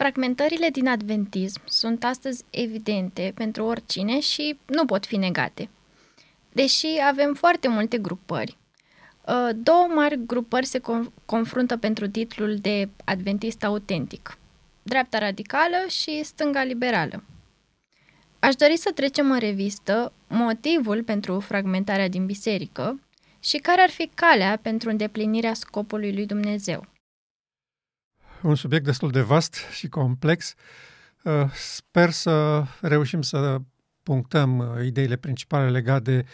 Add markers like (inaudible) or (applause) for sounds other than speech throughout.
Fragmentările din adventism sunt astăzi evidente pentru oricine și nu pot fi negate. Deși avem foarte multe grupări, uh, două mari grupări se confruntă pentru titlul de adventist autentic, dreapta radicală și stânga liberală. Aș dori să trecem în revistă motivul pentru fragmentarea din biserică și care ar fi calea pentru îndeplinirea scopului lui Dumnezeu un subiect destul de vast și complex. Uh, sper să reușim să punctăm uh, ideile principale legate de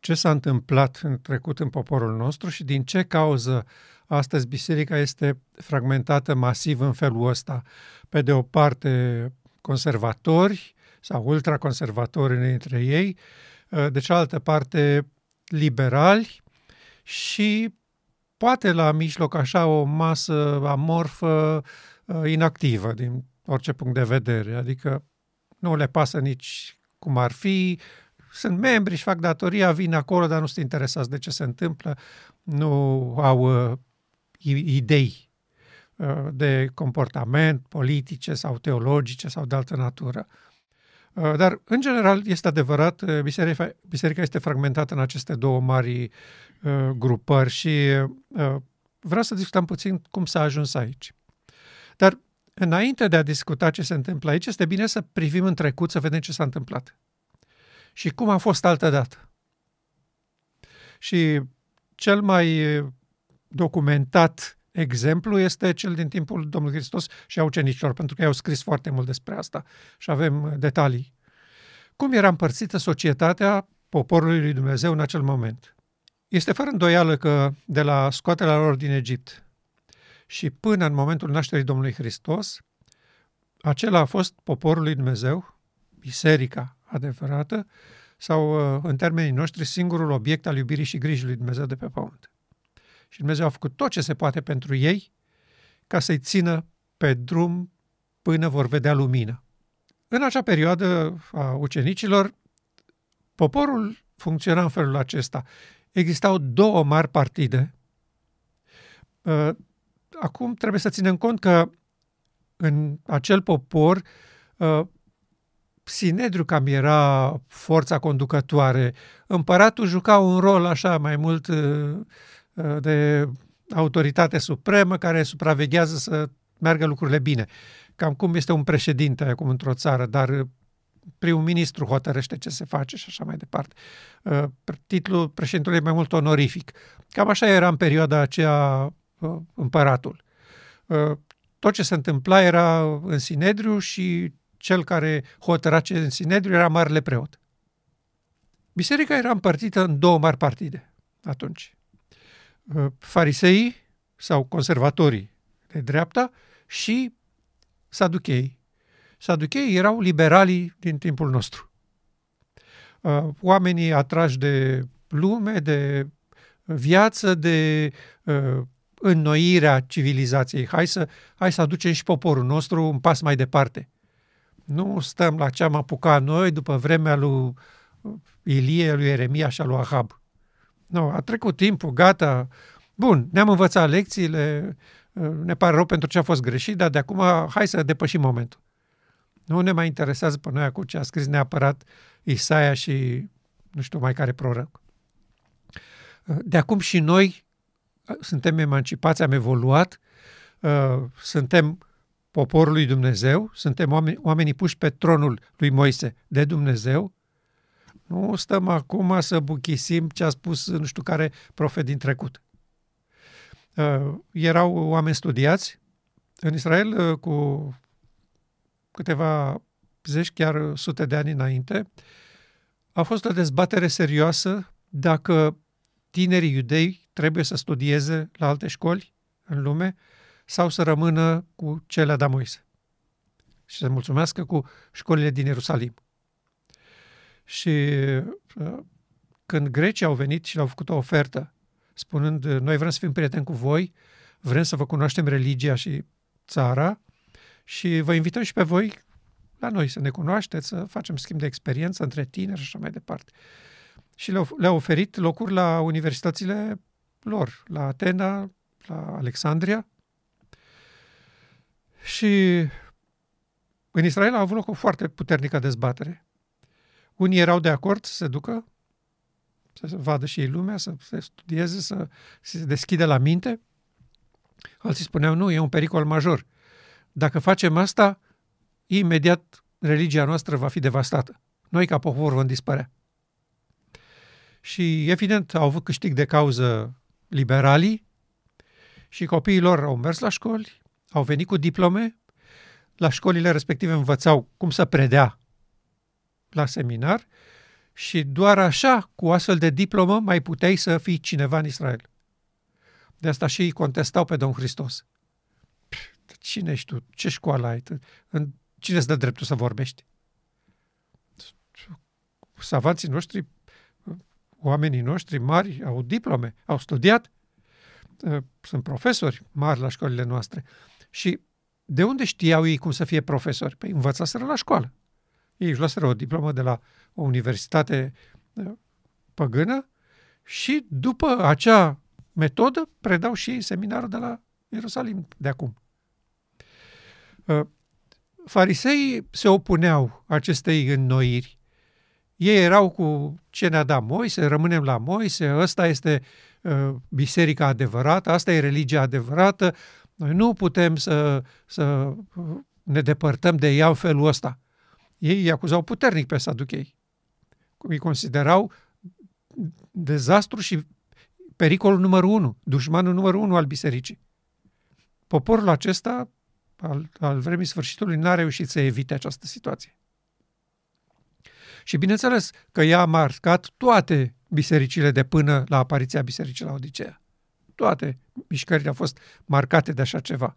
ce s-a întâmplat în trecut în poporul nostru și din ce cauză astăzi biserica este fragmentată masiv în felul ăsta. Pe de o parte conservatori sau ultraconservatori între ei, uh, de cealaltă parte liberali și poate la mijloc așa o masă amorfă, uh, inactivă din orice punct de vedere, adică nu le pasă nici cum ar fi, sunt membri și fac datoria, vin acolo, dar nu sunt interesați de ce se întâmplă, nu au uh, idei uh, de comportament politice sau teologice sau de altă natură. Uh, dar, în general, este adevărat, uh, biserica, biserica este fragmentată în aceste două mari uh, grupări și uh, vreau să discutăm puțin cum s-a ajuns aici. Dar, înainte de a discuta ce se întâmplă aici, este bine să privim în trecut, să vedem ce s-a întâmplat. Și cum a fost altă dată. Și cel mai documentat exemplu este cel din timpul Domnului Hristos și a ucenicilor, pentru că ei au scris foarte mult despre asta și avem detalii. Cum era împărțită societatea poporului lui Dumnezeu în acel moment? Este fără îndoială că de la scoaterea lor din Egipt și până în momentul nașterii Domnului Hristos, acela a fost poporul lui Dumnezeu, biserica adevărată, sau în termenii noștri singurul obiect al iubirii și grijii lui Dumnezeu de pe pământ. Și Dumnezeu a făcut tot ce se poate pentru ei ca să-i țină pe drum până vor vedea lumină. În acea perioadă a ucenicilor, poporul funcționa în felul acesta. Existau două mari partide. Uh, acum trebuie să ținem cont că în acel popor uh, Sinedriu cam era forța conducătoare. Împăratul juca un rol așa mai mult uh, Uh, de autoritate supremă care supraveghează să meargă lucrurile bine. Cam cum este un președinte acum într-o țară, dar primul ministru hotărăște ce se face și așa mai departe. Uh, titlul președintelui e mai mult onorific. Cam așa era în perioada aceea uh, împăratul. Tot ce se întâmpla era în Sinedriu și cel care hotăra ce în Sinedriu era marele preot. Biserica era împărțită în două mari partide atunci. Uh, fariseii sau conservatorii de dreapta și saduchei. Saduchei erau liberalii din timpul nostru. Uh, oamenii atrași de lume, de viață, de uh, înnoirea civilizației. Hai să, hai să aducem și poporul nostru un pas mai departe. Nu stăm la ce am apucat noi după vremea lui Ilie, lui Eremia și a lui Ahab. Nu, a trecut timpul, gata. Bun, ne-am învățat lecțiile, ne pare rău pentru ce a fost greșit, dar de acum hai să depășim momentul. Nu ne mai interesează pe noi acum ce a scris neapărat Isaia și nu știu mai care proroc. De acum și noi suntem emancipați, am evoluat, suntem poporul lui Dumnezeu, suntem oameni, oamenii puși pe tronul lui Moise de Dumnezeu, nu stăm acum să buchisim ce a spus nu știu care profet din trecut. Uh, erau oameni studiați în Israel uh, cu câteva zeci, chiar sute de ani înainte. A fost o dezbatere serioasă dacă tinerii iudei trebuie să studieze la alte școli în lume sau să rămână cu cele de Moise și să mulțumească cu școlile din Ierusalim. Și uh, când grecii au venit și le-au făcut o ofertă, spunând, noi vrem să fim prieteni cu voi, vrem să vă cunoaștem religia și țara și vă invităm și pe voi la noi să ne cunoașteți, să facem schimb de experiență între tineri și așa mai departe. Și le-au, le oferit locuri la universitățile lor, la Atena, la Alexandria. Și în Israel a avut loc o foarte puternică dezbatere. Unii erau de acord să se ducă, să vadă și ei lumea, să se studieze, să, să se deschide la minte. Alții spuneau, nu, e un pericol major. Dacă facem asta, imediat religia noastră va fi devastată. Noi, ca popor, vom dispărea. Și, evident, au avut câștig de cauză liberalii și copiii lor au mers la școli, au venit cu diplome, la școlile respective învățau cum să predea la seminar și doar așa, cu astfel de diplomă, mai puteai să fii cineva în Israel. De asta și ei contestau pe Domnul Hristos. Cine ești tu? Ce școală ai? Cine îți dă dreptul să vorbești? Savanții noștri, oamenii noștri mari, au diplome, au studiat, sunt profesori mari la școlile noastre. Și de unde știau ei cum să fie profesori? Păi învățaseră la școală. Ei își luaseră o diplomă de la o universitate păgână și după acea metodă predau și ei seminarul de la Ierusalim de acum. Fariseii se opuneau acestei înnoiri. Ei erau cu ce ne-a dat Moise, rămânem la Moise, ăsta este uh, biserica adevărată, asta e religia adevărată, noi nu putem să, să ne depărtăm de ea în felul ăsta. Ei îi acuzau puternic pe saduchei. Îi considerau dezastru și pericolul numărul unu, dușmanul numărul unu al bisericii. Poporul acesta al, al vremii sfârșitului n-a reușit să evite această situație. Și bineînțeles că ea a marcat toate bisericile de până la apariția bisericii la Odiseea. Toate mișcările au fost marcate de așa ceva.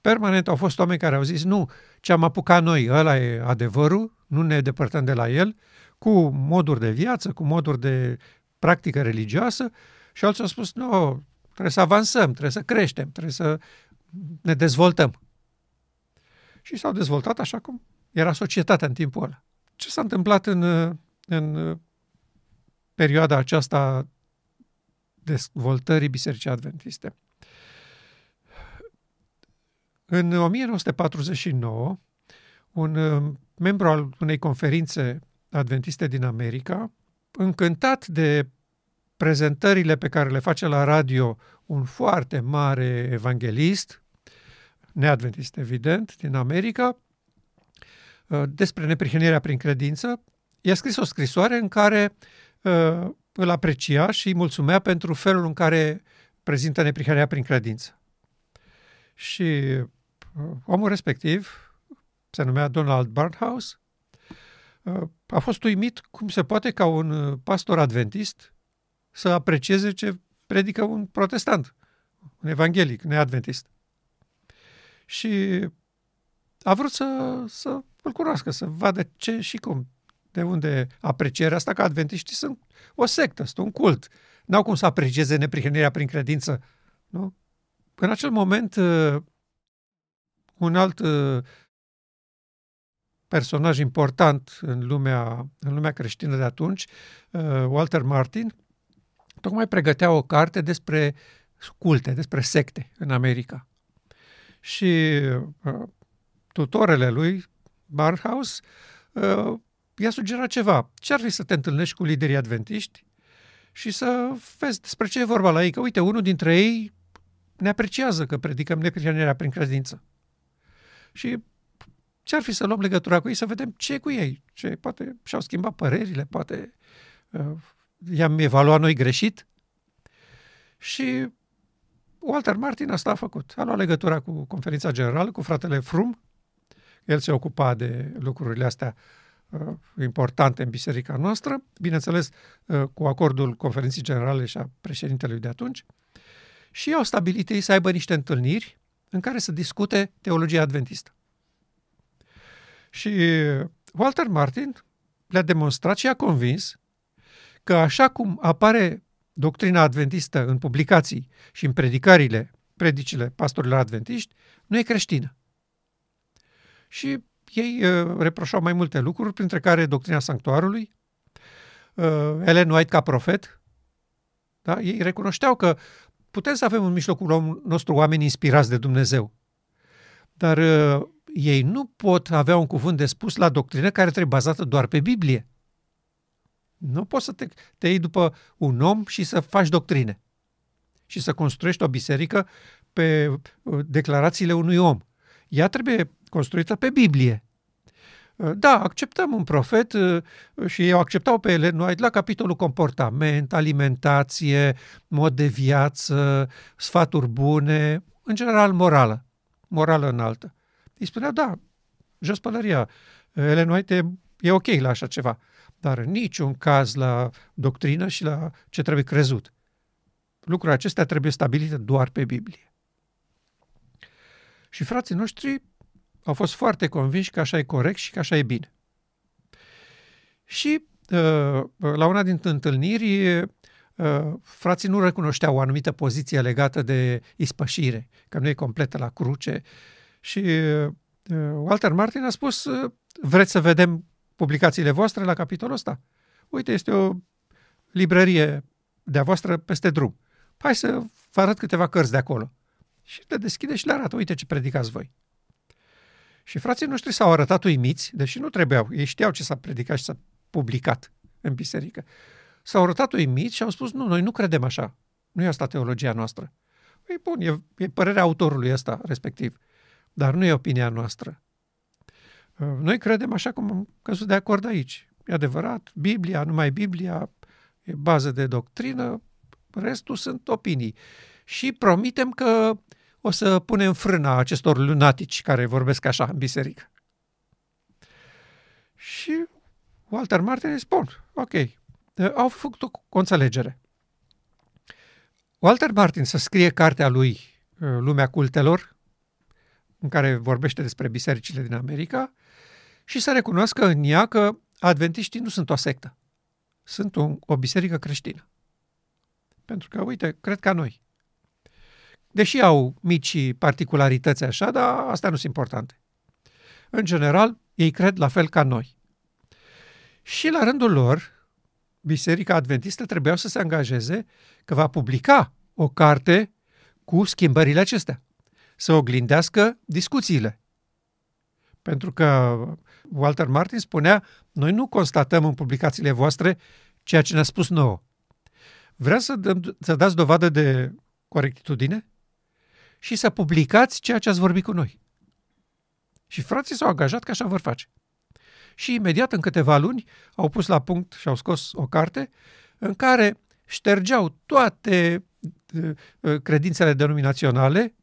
Permanent au fost oameni care au zis, nu, ce am apucat noi, ăla e adevărul, nu ne depărtăm de la el, cu moduri de viață, cu moduri de practică religioasă și alții au spus, nu, trebuie să avansăm, trebuie să creștem, trebuie să ne dezvoltăm. Și s-au dezvoltat așa cum era societatea în timpul ăla. Ce s-a întâmplat în, în perioada aceasta dezvoltării Bisericii Adventiste? În 1949, un uh, membru al unei conferințe adventiste din America, încântat de prezentările pe care le face la radio un foarte mare evanghelist, neadventist evident, din America, uh, despre neprihănirea prin credință, i-a scris o scrisoare în care uh, îl aprecia și îi mulțumea pentru felul în care prezintă neprihănirea prin credință. Și omul respectiv, se numea Donald Barnhouse, a fost uimit cum se poate ca un pastor adventist să aprecieze ce predică un protestant, un evanghelic neadventist. Și a vrut să, să îl cunoască, să vadă ce și cum, de unde aprecierea asta, că adventiștii sunt o sectă, sunt un cult. N-au cum să aprecieze neprihănirea prin credință. Nu? În acel moment, un alt uh, personaj important în lumea, în lumea creștină de atunci, uh, Walter Martin, tocmai pregătea o carte despre culte, despre secte în America. Și uh, tutorele lui, Barnhouse, uh, i-a sugerat ceva. Ce ar fi să te întâlnești cu liderii adventiști și să vezi despre ce e vorba la ei? Că, uite, unul dintre ei ne apreciază că predicăm neprihănirea prin credință. Și ce ar fi să luăm legătura cu ei, să vedem ce e cu ei. Ce, poate și-au schimbat părerile, poate uh, i-am evaluat noi greșit. Și Walter Martin asta a făcut. A luat legătura cu conferința generală, cu fratele Frum. El se ocupa de lucrurile astea uh, importante în biserica noastră, bineînțeles uh, cu acordul conferinței generale și a președintelui de atunci. Și au stabilit ei să aibă niște întâlniri în care să discute teologia adventistă. Și Walter Martin le-a demonstrat și a convins că așa cum apare doctrina adventistă în publicații și în predicările, predicile pastorilor adventiști, nu e creștină. Și ei uh, reproșau mai multe lucruri, printre care doctrina sanctuarului, uh, Ellen White ca profet. Da? Ei recunoșteau că putem să avem în mijlocul nostru oameni inspirați de Dumnezeu. Dar uh, ei nu pot avea un cuvânt de spus la doctrină care trebuie bazată doar pe Biblie. Nu poți să te, te iei după un om și să faci doctrine și să construiești o biserică pe uh, declarațiile unui om. Ea trebuie construită pe Biblie. Uh, da, acceptăm un profet uh, și eu acceptau pe Ellen White la capitolul comportament, alimentație, mod de viață, sfaturi bune, în general morală, morală înaltă. Îi spunea, da, jos pălăria, Ellen White e, e ok la așa ceva, dar în niciun caz la doctrină și la ce trebuie crezut. Lucrurile acestea trebuie stabilite doar pe Biblie. Și frații noștri au fost foarte convinși că așa e corect și că așa e bine. Și uh, la una dintre întâlniri, uh, frații nu recunoșteau o anumită poziție legată de ispășire, că nu e completă la cruce. Și uh, Walter Martin a spus, vreți să vedem publicațiile voastre la capitolul ăsta? Uite, este o librărie de-a voastră peste drum. Hai să vă arăt câteva cărți de acolo. Și le deschide și le arată, uite ce predicați voi. Și frații noștri s-au arătat uimiți, deși nu trebuiau, ei știau ce s-a predicat și s-a publicat în biserică. S-au arătat uimiți și au spus, nu, noi nu credem așa. Nu e asta teologia noastră. E bun, e, e părerea autorului ăsta, respectiv. Dar nu e opinia noastră. Uh, noi credem așa cum am căzut de acord aici. E adevărat, Biblia, numai Biblia, e bază de doctrină, restul sunt opinii. Și promitem că o să punem frâna acestor lunatici care vorbesc așa în biserică. Și Walter Martin spun, ok, au făcut o înțelegere. Walter Martin să scrie cartea lui Lumea cultelor, în care vorbește despre bisericile din America, și să recunoască în ea că adventiștii nu sunt o sectă. Sunt un, o biserică creștină. Pentru că, uite, cred ca noi. Deși au mici particularități așa, dar astea nu sunt importante. În general, ei cred la fel ca noi. Și la rândul lor, Biserica Adventistă trebuia să se angajeze că va publica o carte cu schimbările acestea, să oglindească discuțiile. Pentru că Walter Martin spunea, noi nu constatăm în publicațiile voastre ceea ce ne-a spus nouă. Vrea să, dăm, să dați dovadă de corectitudine și să publicați ceea ce ați vorbit cu noi. Și frații s-au angajat că așa vor face. Și imediat, în câteva luni, au pus la punct și au scos o carte în care ștergeau toate uh, credințele denominaționale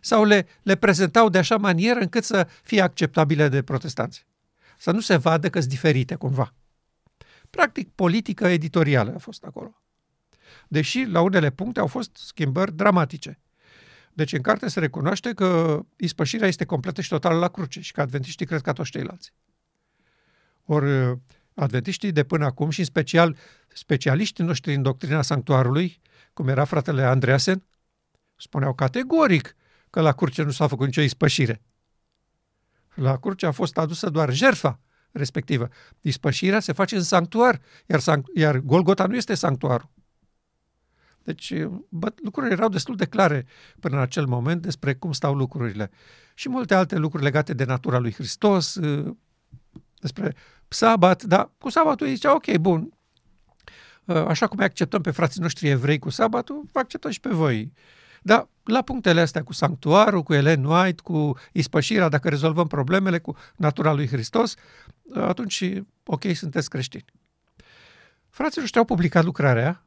sau le, le prezentau de așa manieră încât să fie acceptabile de protestanți. Să nu se vadă că sunt diferite cumva. Practic, politică editorială a fost acolo. Deși la unele puncte au fost schimbări dramatice. Deci în carte se recunoaște că ispășirea este completă și totală la cruce și că adventiștii cred ca toți ceilalți. Ori adventiștii de până acum și în special specialiștii noștri în doctrina sanctuarului, cum era fratele Andreasen, spuneau categoric că la cruce nu s-a făcut nicio ispășire. La cruce a fost adusă doar jertfa respectivă. Ispășirea se face în sanctuar, iar, sanct- iar Golgota nu este sanctuarul. Deci bă, lucrurile erau destul de clare până în acel moment despre cum stau lucrurile. Și multe alte lucruri legate de natura lui Hristos, despre sabat, dar cu sabatul ei zicea, ok, bun, așa cum acceptăm pe frații noștri evrei cu sabatul, vă acceptăm și pe voi. Dar la punctele astea cu sanctuarul, cu Ellen White, cu ispășirea, dacă rezolvăm problemele cu natura lui Hristos, atunci, ok, sunteți creștini. Frații noștri au publicat lucrarea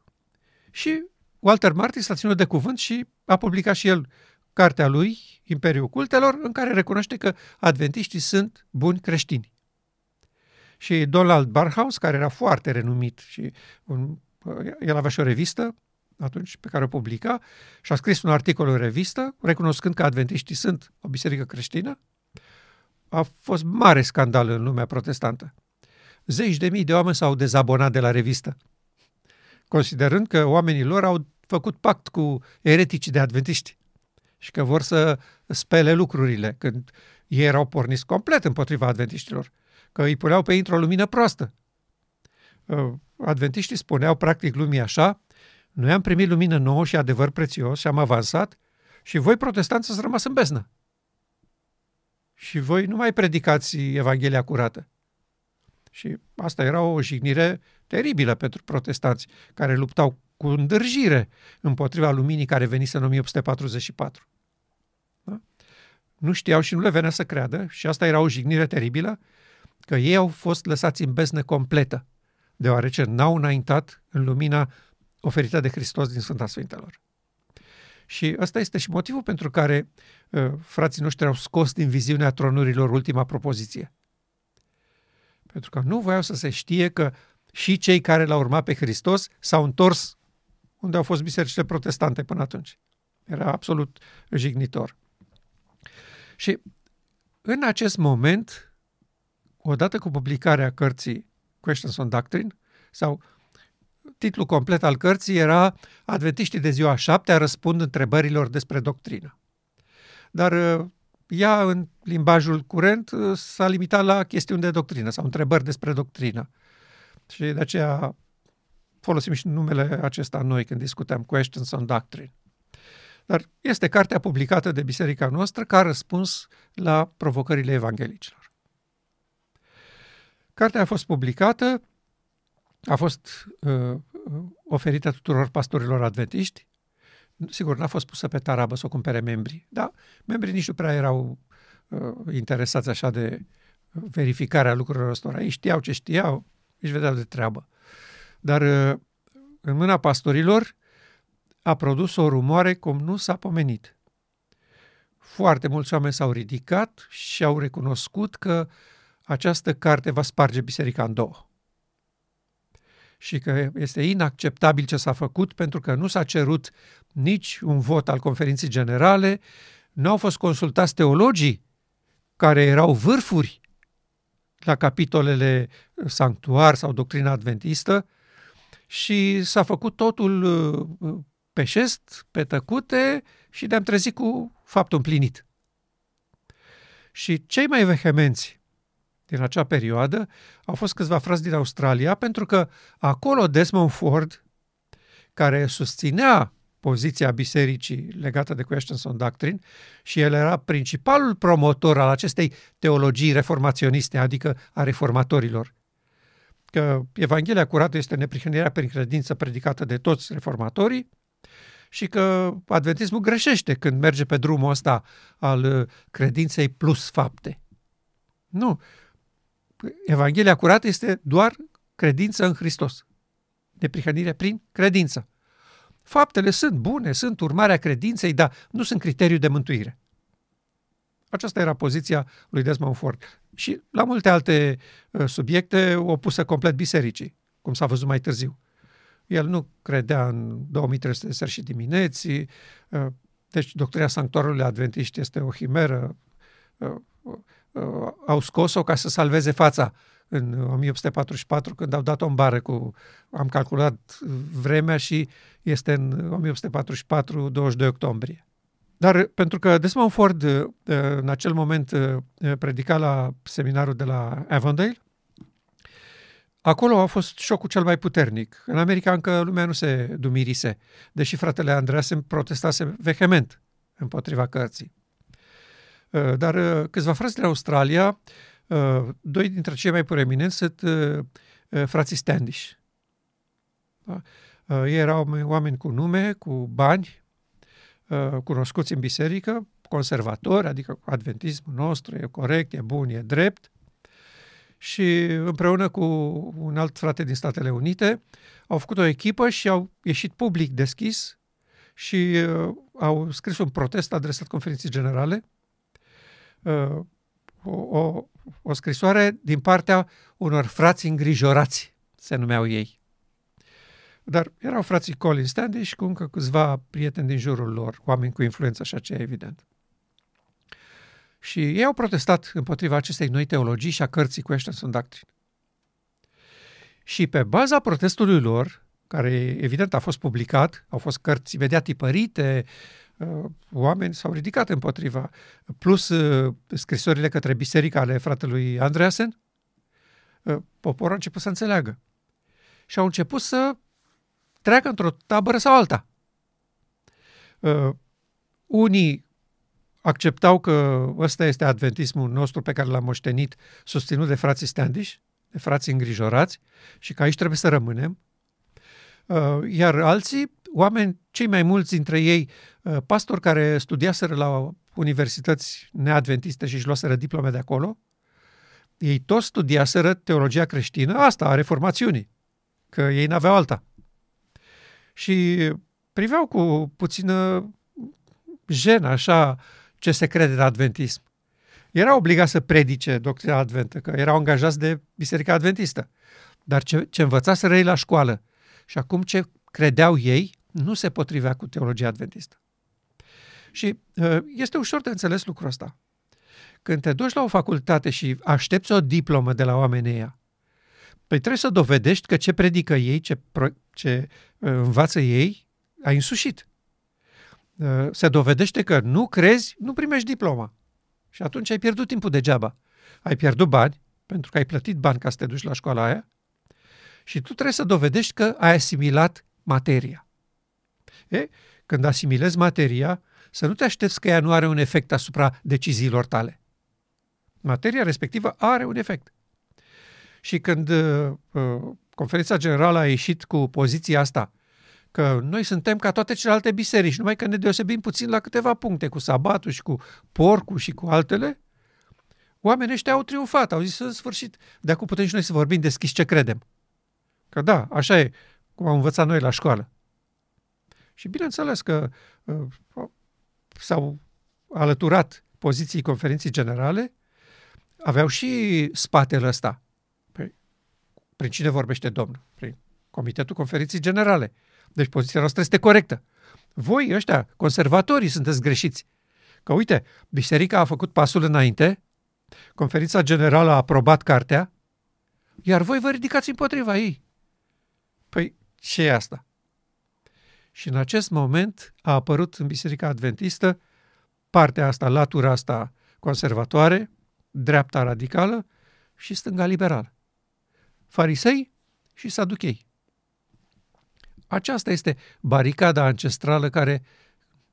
și Walter Martin s-a ținut de cuvânt și a publicat și el cartea lui, Imperiul Cultelor, în care recunoaște că adventiștii sunt buni creștini. Și Donald Barhouse, care era foarte renumit și un, el avea și o revistă atunci pe care o publica și a scris un articol în revistă, recunoscând că adventiștii sunt o biserică creștină, a fost mare scandal în lumea protestantă. Zeci de mii de oameni s-au dezabonat de la revistă considerând că oamenii lor au făcut pact cu ereticii de adventiști și că vor să spele lucrurile, când ei erau porniți complet împotriva adventiștilor, că îi puneau pe într-o lumină proastă. Uh, adventiștii spuneau practic lumii așa, noi am primit lumină nouă și adevăr prețios și am avansat și voi protestanți să rămas în beznă. și voi nu mai predicați Evanghelia curată. Și asta era o jignire teribilă pentru protestanți, care luptau cu îndârjire împotriva luminii care venise în 1844. Da? Nu știau și nu le venea să creadă și asta era o jignire teribilă, că ei au fost lăsați în beznă completă, deoarece n-au înaintat în lumina oferită de Hristos din Sfânta Sfintelor. Și ăsta este și motivul pentru care uh, frații noștri au scos din viziunea tronurilor ultima propoziție. Pentru că nu voiau să se știe că și cei care l-au urmat pe Hristos s-au întors unde au fost bisericile protestante până atunci. Era absolut jignitor. Și în acest moment, odată cu publicarea cărții Questions on Doctrine, sau titlul complet al cărții era Adventiștii de ziua șaptea răspund întrebărilor despre doctrină. Dar uh, ea, în limbajul curent, uh, s-a limitat la chestiuni de doctrină sau întrebări despre doctrină. Și de aceea folosim și numele acesta noi când discutăm Questions on Doctrine. Dar este cartea publicată de biserica noastră ca răspuns la provocările evanghelicilor. Cartea a fost publicată, a fost uh, oferită tuturor pastorilor adventiști. Sigur, n-a fost pusă pe tarabă să o cumpere membrii, dar membrii nici nu prea erau uh, interesați așa de verificarea lucrurilor ăstora. Ei știau ce știau, își vedeau de treabă. Dar uh, în mâna pastorilor a produs o rumoare cum nu s-a pomenit. Foarte mulți oameni s-au ridicat și au recunoscut că această carte va sparge biserica în două. Și că este inacceptabil ce s-a făcut pentru că nu s-a cerut nici un vot al conferinței generale, nu au fost consultați teologii care erau vârfuri la capitolele sanctuar sau doctrina adventistă și s-a făcut totul uh, pe șest, pe tăcute și ne-am trezit cu faptul împlinit. Și cei mai vehemenți din acea perioadă au fost câțiva frați din Australia, pentru că acolo Desmond Ford, care susținea poziția bisericii legată de Questions on Doctrine și el era principalul promotor al acestei teologii reformaționiste, adică a reformatorilor. Că Evanghelia curată este neprihănirea prin credință predicată de toți reformatorii și că adventismul greșește când merge pe drumul ăsta al credinței plus fapte. Nu. Evanghelia curată este doar credință în Hristos. Neprihănire prin credință. Faptele sunt bune, sunt urmarea credinței, dar nu sunt criteriu de mântuire. Aceasta era poziția lui Desmond Ford. Și la multe alte uh, subiecte opusă complet bisericii, cum s-a văzut mai târziu. El nu credea în 2300 de seri și dimineți, uh, deci doctrina sanctuarului adventist este o himeră. Uh, au scos-o ca să salveze fața în 1844 când au dat o bară cu, am calculat vremea și este în 1844, 22 octombrie. Dar pentru că Desmond Ford în acel moment predica la seminarul de la Avondale, acolo a fost șocul cel mai puternic. În America încă lumea nu se dumirise, deși fratele Andreasen protestase vehement împotriva cărții. Dar câțiva frați din Australia Uh, doi dintre cei mai proeminenți sunt uh, uh, frații Standish. Da? Ei erau oameni cu nume, cu bani, cunoscuți în biserică, conservatori, adică adventismul nostru e corect, e bun, e drept, și împreună cu un alt frate din Statele Unite au făcut o echipă și au ieșit public deschis și au scris un protest adresat conferinței generale o, o, o scrisoare din partea unor frați îngrijorați, se numeau ei. Dar erau frații Colin Standish cu încă câțiva prieteni din jurul lor, oameni cu influență și aceea, evident. Și ei au protestat împotriva acestei noi teologii și a cărții Questions on Doctrine. Și pe baza protestului lor, care evident a fost publicat, au fost cărți vedea tipărite, Uh, oameni s-au ridicat împotriva, plus uh, scrisorile către biserica ale fratelui Andreasen, uh, poporul a început să înțeleagă. Și au început să treacă într-o tabără sau alta. Unii acceptau că ăsta este adventismul nostru pe care l-am moștenit, susținut de frații Standish, de frații îngrijorați și că aici trebuie să rămânem. Uh, iar alții, oameni, cei mai mulți dintre ei, uh, pastori care studiaseră la universități neadventiste și își luaseră diplome de acolo, ei toți studiaseră teologia creștină, asta, a reformațiunii, că ei n-aveau alta. Și priveau cu puțină jenă, așa, ce se crede în adventism. Era obligat să predice doctrina adventă, că erau angajați de Biserica Adventistă. Dar ce, ce învățaseră ei la școală și acum ce credeau ei nu se potrivea cu teologia adventistă. Și uh, este ușor de înțeles lucrul ăsta. Când te duci la o facultate și aștepți o diplomă de la oamenii ăia, păi trebuie să dovedești că ce predică ei, ce, ce uh, învață ei, ai însușit. Uh, se dovedește că nu crezi, nu primești diploma. Și atunci ai pierdut timpul degeaba. Ai pierdut bani, pentru că ai plătit bani ca să te duci la școala aia, și tu trebuie să dovedești că ai asimilat materia. E? Când asimilezi materia, să nu te aștepți că ea nu are un efect asupra deciziilor tale. Materia respectivă are un efect. Și când uh, uh conferința generală a ieșit cu poziția asta, că noi suntem ca toate celelalte biserici, numai că ne deosebim puțin la câteva puncte, cu sabatul și cu porcul și cu altele, oamenii ăștia au triumfat, au zis în sfârșit, de acum putem și noi să vorbim deschis ce credem. Că da, așa e, cum am învățat noi la școală. Și bineînțeles că uh, s-au alăturat poziții conferinții generale, aveau și spatele ăsta. Păi, prin cine vorbește Domnul? Prin Comitetul Conferinții Generale. Deci poziția noastră este corectă. Voi, ăștia, conservatorii, sunteți greșiți. Că uite, biserica a făcut pasul înainte, conferința generală a aprobat cartea, iar voi vă ridicați împotriva ei. Păi, ce e asta? Și în acest moment a apărut în Biserica Adventistă partea asta, latura asta conservatoare, dreapta radicală și stânga liberală. Farisei și saduchei. Aceasta este baricada ancestrală care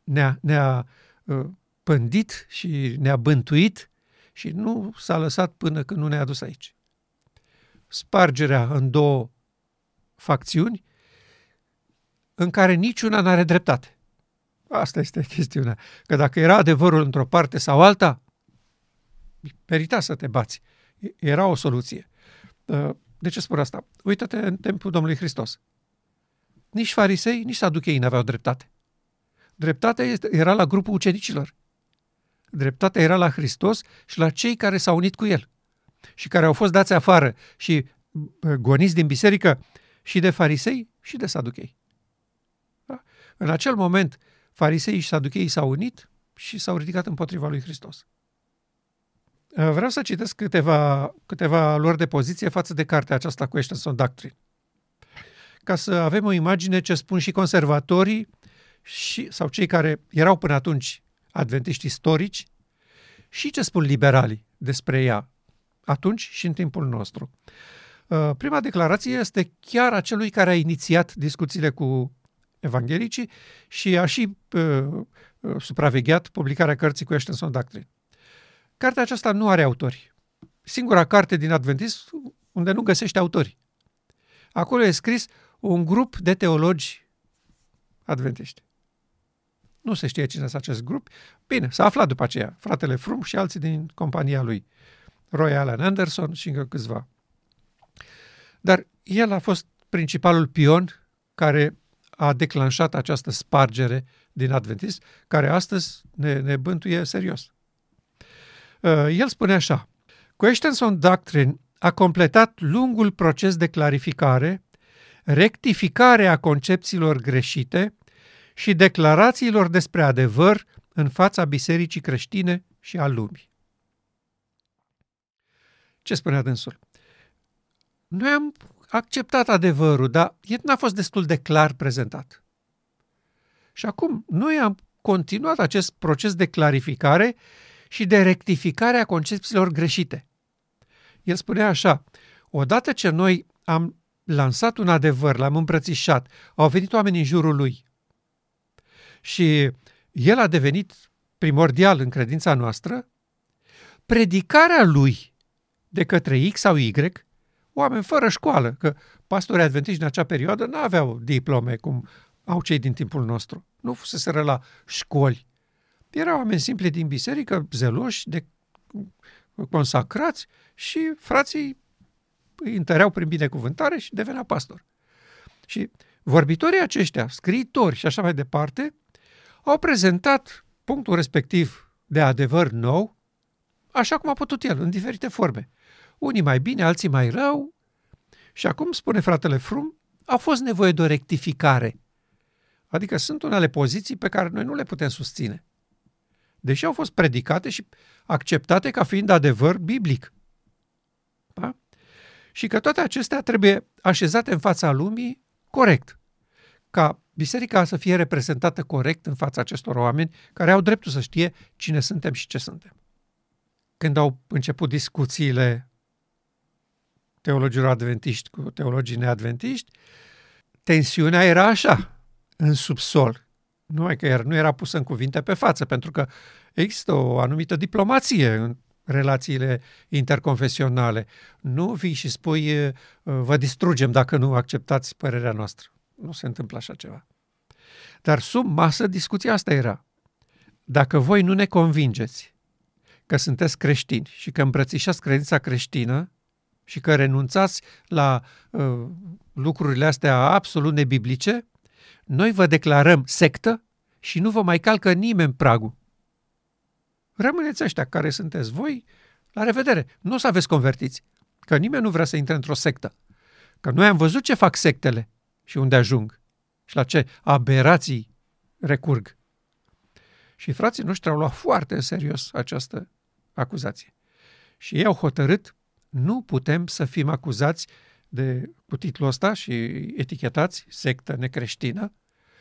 ne-a, ne-a uh, pândit și ne-a bântuit și nu s-a lăsat până când nu ne-a adus aici. Spargerea în două facțiuni în care niciuna nu are dreptate. Asta este (laughs) chestiunea. Că dacă era adevărul într-o parte sau alta, merita să te bați. Era o soluție. Uh, de ce spun asta? Uită-te în timpul Domnului Hristos. Nici farisei, nici saduchei nu aveau dreptate. Dreptatea era la grupul ucenicilor. Dreptatea era la Hristos și la cei care s-au unit cu El și care au fost dați afară și goniți din biserică și de farisei și de saduchei. Da? În acel moment, farisei și saducheii s-au unit și s-au ridicat împotriva lui Hristos. Vreau să citesc câteva, câteva lor de poziție față de cartea aceasta Questions on Doctrine ca să avem o imagine ce spun și conservatorii și, sau cei care erau până atunci adventiști istorici și ce spun liberalii despre ea atunci și în timpul nostru. Uh, prima declarație este chiar a celui care a inițiat discuțiile cu evanghelicii și a și uh, uh, supravegheat publicarea cărții cu Ashton Doctrine. Cartea aceasta nu are autori. Singura carte din Adventism unde nu găsește autori. Acolo e scris un grup de teologi adventiști. Nu se știe cine este acest grup. Bine, s-a aflat după aceea. Fratele Frum și alții din compania lui. Roy Allen Anderson și încă câțiva. Dar el a fost principalul pion care a declanșat această spargere din adventism, care astăzi ne, ne bântuie serios. Uh, el spune așa, Questions Doctrine a completat lungul proces de clarificare rectificarea concepțiilor greșite și declarațiilor despre adevăr în fața bisericii creștine și a lumii. Ce spunea dânsul? Noi am acceptat adevărul, dar el n-a fost destul de clar prezentat. Și acum noi am continuat acest proces de clarificare și de rectificare a concepțiilor greșite. El spunea așa, odată ce noi am lansat un adevăr, l-am îmbrățișat, au venit oameni în jurul lui. Și el a devenit primordial în credința noastră, predicarea lui de către X sau Y, oameni fără școală, că pastorii adventiști în acea perioadă nu aveau diplome cum au cei din timpul nostru. Nu fuseseră la școli. Erau oameni simpli din biserică, zeloși, de consacrați și frații îi întăreau prin binecuvântare și devenea pastor. Și vorbitorii aceștia, scriitori și așa mai departe, au prezentat punctul respectiv de adevăr nou, așa cum a putut el, în diferite forme. Unii mai bine, alții mai rău. Și acum, spune fratele Frum, a fost nevoie de o rectificare. Adică sunt unele poziții pe care noi nu le putem susține. Deși au fost predicate și acceptate ca fiind adevăr biblic. Da? Și că toate acestea trebuie așezate în fața lumii corect. Ca biserica să fie reprezentată corect în fața acestor oameni care au dreptul să știe cine suntem și ce suntem. Când au început discuțiile teologilor adventiști cu teologii neadventiști, tensiunea era așa, în subsol. Numai că nu era pusă în cuvinte pe față, pentru că există o anumită diplomație în relațiile interconfesionale. Nu vii și spui, vă distrugem dacă nu acceptați părerea noastră. Nu se întâmplă așa ceva. Dar sub masă discuția asta era. Dacă voi nu ne convingeți că sunteți creștini și că îmbrățișați credința creștină și că renunțați la uh, lucrurile astea absolut nebiblice, noi vă declarăm sectă și nu vă mai calcă nimeni pragul. Rămâneți ăștia care sunteți voi, la revedere. Nu o să aveți convertiți, că nimeni nu vrea să intre într-o sectă. Că noi am văzut ce fac sectele și unde ajung și la ce aberații recurg. Și frații noștri au luat foarte în serios această acuzație. Și ei au hotărât, nu putem să fim acuzați de, cu titlul ăsta și etichetați sectă necreștină,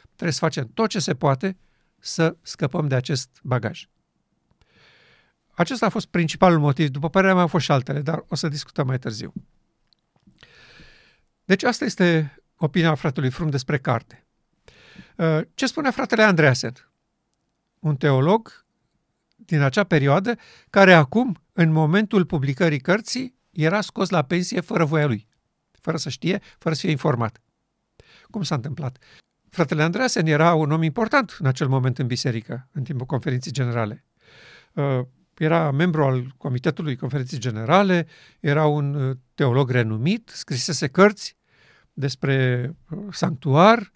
trebuie să facem tot ce se poate să scăpăm de acest bagaj. Acesta a fost principalul motiv. După părerea mea au fost și altele, dar o să discutăm mai târziu. Deci asta este opinia fratelui Frum despre carte. Uh, ce spune fratele Andreasen? Un teolog din acea perioadă care acum, în momentul publicării cărții, era scos la pensie fără voia lui, fără să știe, fără să fie informat. Cum s-a întâmplat? Fratele Andreasen era un om important în acel moment în biserică, în timpul conferinței generale. Uh, era membru al Comitetului Conferinței Generale, era un uh, teolog renumit, scrisese cărți despre uh, sanctuar,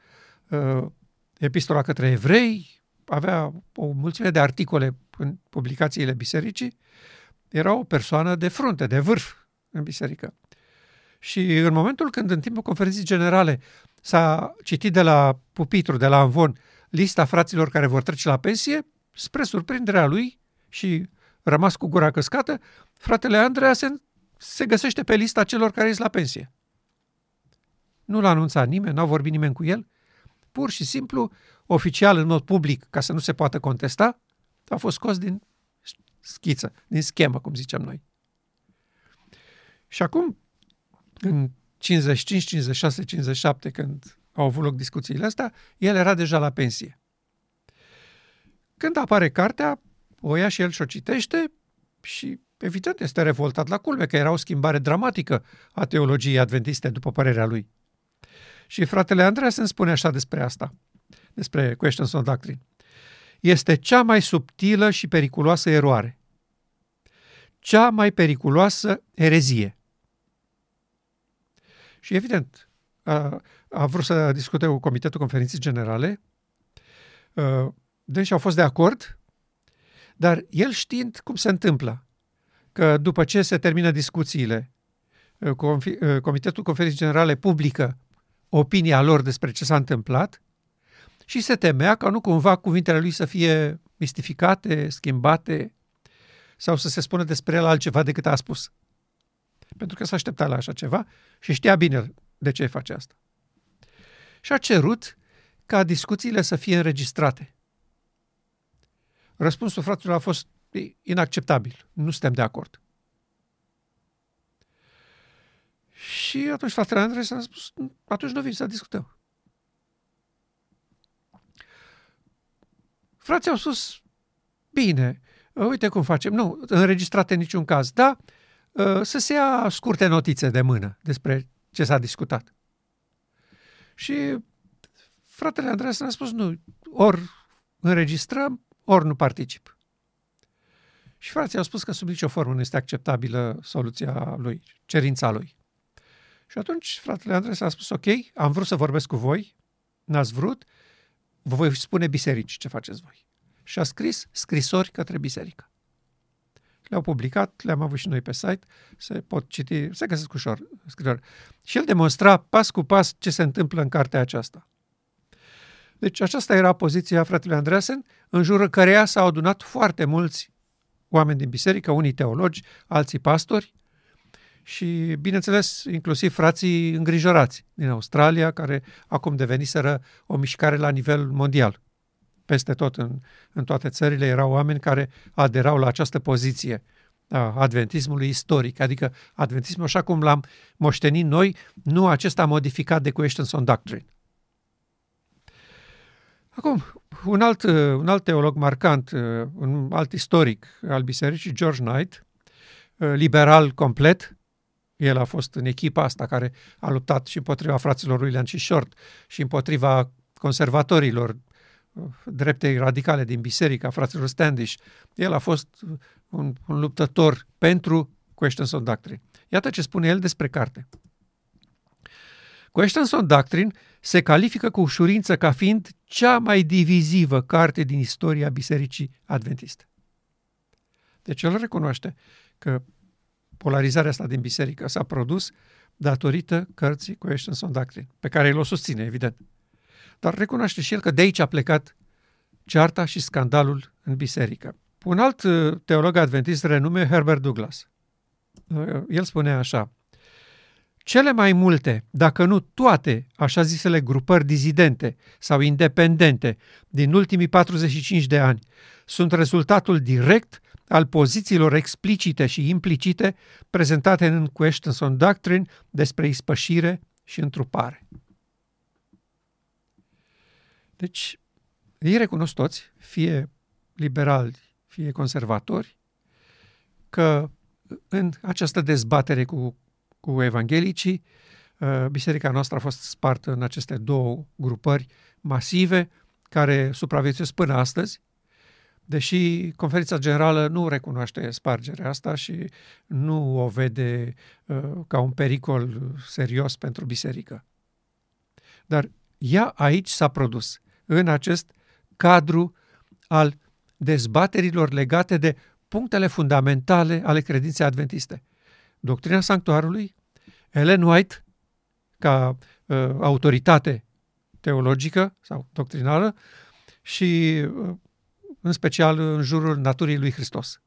epistola către evrei, avea o mulțime de articole în publicațiile bisericii, era o persoană de frunte, de vârf în biserică. Și în momentul când, în timpul conferinței generale, s-a citit de la pupitru, de la Anvon, lista fraților care vor trece la pensie, spre surprinderea lui și rămas cu gura căscată, fratele Andreea se, se găsește pe lista celor care ies la pensie. Nu l-a anunțat nimeni, n-a vorbit nimeni cu el, pur și simplu, oficial, în mod public, ca să nu se poată contesta, a fost scos din schiță, din schemă, cum zicem noi. Și acum, în 55, 56, 57, când au avut loc discuțiile astea, el era deja la pensie. Când apare cartea, o ia și el și o citește și evident este revoltat la culme, că era o schimbare dramatică a teologiei adventiste, după părerea lui. Și fratele Andreea se spune așa despre asta, despre Questions on Doctrine. Este cea mai subtilă și periculoasă eroare. Cea mai periculoasă erezie. Și evident, a, a vrut să discute cu Comitetul Conferinței Generale, deci au fost de acord, dar el știind cum se întâmplă, că după ce se termină discuțiile, Comitetul Conferinței Generale publică opinia lor despre ce s-a întâmplat și se temea ca nu cumva cuvintele lui să fie mistificate, schimbate sau să se spună despre el altceva decât a spus pentru că s-a așteptat la așa ceva și știa bine de ce face asta. Și a cerut ca discuțiile să fie înregistrate. Răspunsul fraților a fost inacceptabil. Nu suntem de acord. Și atunci fratele Andrei s-a spus, atunci nu vin să discutăm. Frații au spus, bine, uite cum facem. Nu, înregistrate în niciun caz. Da, să se ia scurte notițe de mână despre ce s-a discutat. Și fratele Andreas a spus, nu, ori înregistrăm, ori nu particip. Și frații au spus că sub nicio formă nu este acceptabilă soluția lui, cerința lui. Și atunci fratele Andres a spus, ok, am vrut să vorbesc cu voi, n-ați vrut, vă voi spune biserici ce faceți voi. Și a scris scrisori către biserică. Le-au publicat, le-am avut și noi pe site, se pot citi, se găsesc ușor scrisori. Și el demonstra pas cu pas ce se întâmplă în cartea aceasta. Deci aceasta era poziția fratelui Andreasen, în jurul căreia s-au adunat foarte mulți oameni din biserică, unii teologi, alții pastori și, bineînțeles, inclusiv frații îngrijorați din Australia, care acum deveniseră o mișcare la nivel mondial. Peste tot, în, în toate țările, erau oameni care aderau la această poziție a adventismului istoric, adică adventismul așa cum l-am moștenit noi, nu acesta modificat de Questions on Doctrine. Acum, un alt, un alt teolog marcant, un alt istoric al bisericii, George Knight, liberal complet, el a fost în echipa asta care a luptat și împotriva fraților William și Short și împotriva conservatorilor dreptei radicale din biserica fraților Standish. El a fost un, un luptător pentru Questions on Doctrine. Iată ce spune el despre carte. Questions on Doctrine se califică cu ușurință ca fiind cea mai divizivă carte din istoria Bisericii Adventiste. Deci el recunoaște că polarizarea asta din biserică s-a produs datorită cărții Questions on Doctrine, pe care el o susține, evident. Dar recunoaște și el că de aici a plecat cearta și scandalul în biserică. Un alt uh, teolog adventist renume Herbert Douglas. Uh, el spune așa, cele mai multe, dacă nu toate, așa zisele grupări dizidente sau independente din ultimii 45 de ani sunt rezultatul direct al pozițiilor explicite și implicite prezentate în Questions on Doctrine despre ispășire și întrupare. Deci, ei recunosc toți, fie liberali, fie conservatori, că în această dezbatere cu, cu evanghelicii, uh, biserica noastră a fost spartă în aceste două grupări masive care supraviețuiesc până astăzi deși conferința generală nu recunoaște spargerea asta și nu o vede uh, ca un pericol serios pentru biserică. Dar ea aici s-a produs, în acest cadru al dezbaterilor legate de punctele fundamentale ale credinței adventiste. Doctrina sanctuarului, Ellen White, ca uh, autoritate teologică sau doctrinală, și uh, în special în jurul naturii lui Hristos.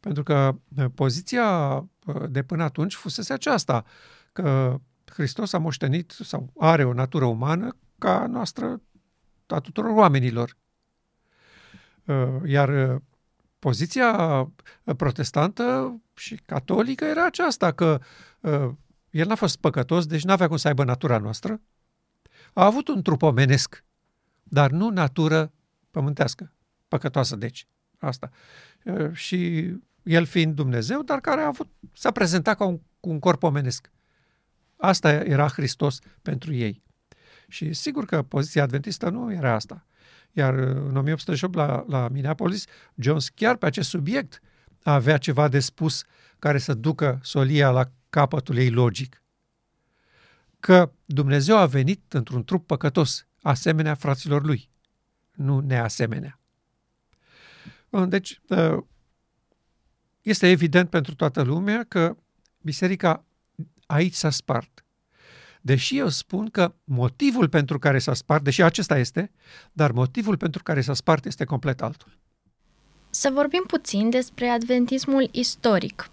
Pentru că uh, poziția uh, de până atunci fusese aceasta, că Hristos a moștenit sau are o natură umană ca noastră a tuturor oamenilor. Uh, iar poziția protestantă și catolică era aceasta, că el n-a fost păcătos, deci n-avea cum să aibă natura noastră. A avut un trup omenesc, dar nu natură pământească păcătoasă, deci, asta. Și el fiind Dumnezeu, dar care a avut, s-a prezentat ca un, un corp omenesc. Asta era Hristos pentru ei. Și sigur că poziția adventistă nu era asta. Iar în 1808 la, la Minneapolis, Jones chiar pe acest subiect avea ceva de spus care să ducă solia la capătul ei logic. Că Dumnezeu a venit într-un trup păcătos, asemenea fraților lui, nu neasemenea. Deci, ă, este evident pentru toată lumea că biserica aici s-a spart. Deși eu spun că motivul pentru care s-a spart, deși acesta este, dar motivul pentru care s-a spart este complet altul. Să vorbim puțin despre adventismul istoric,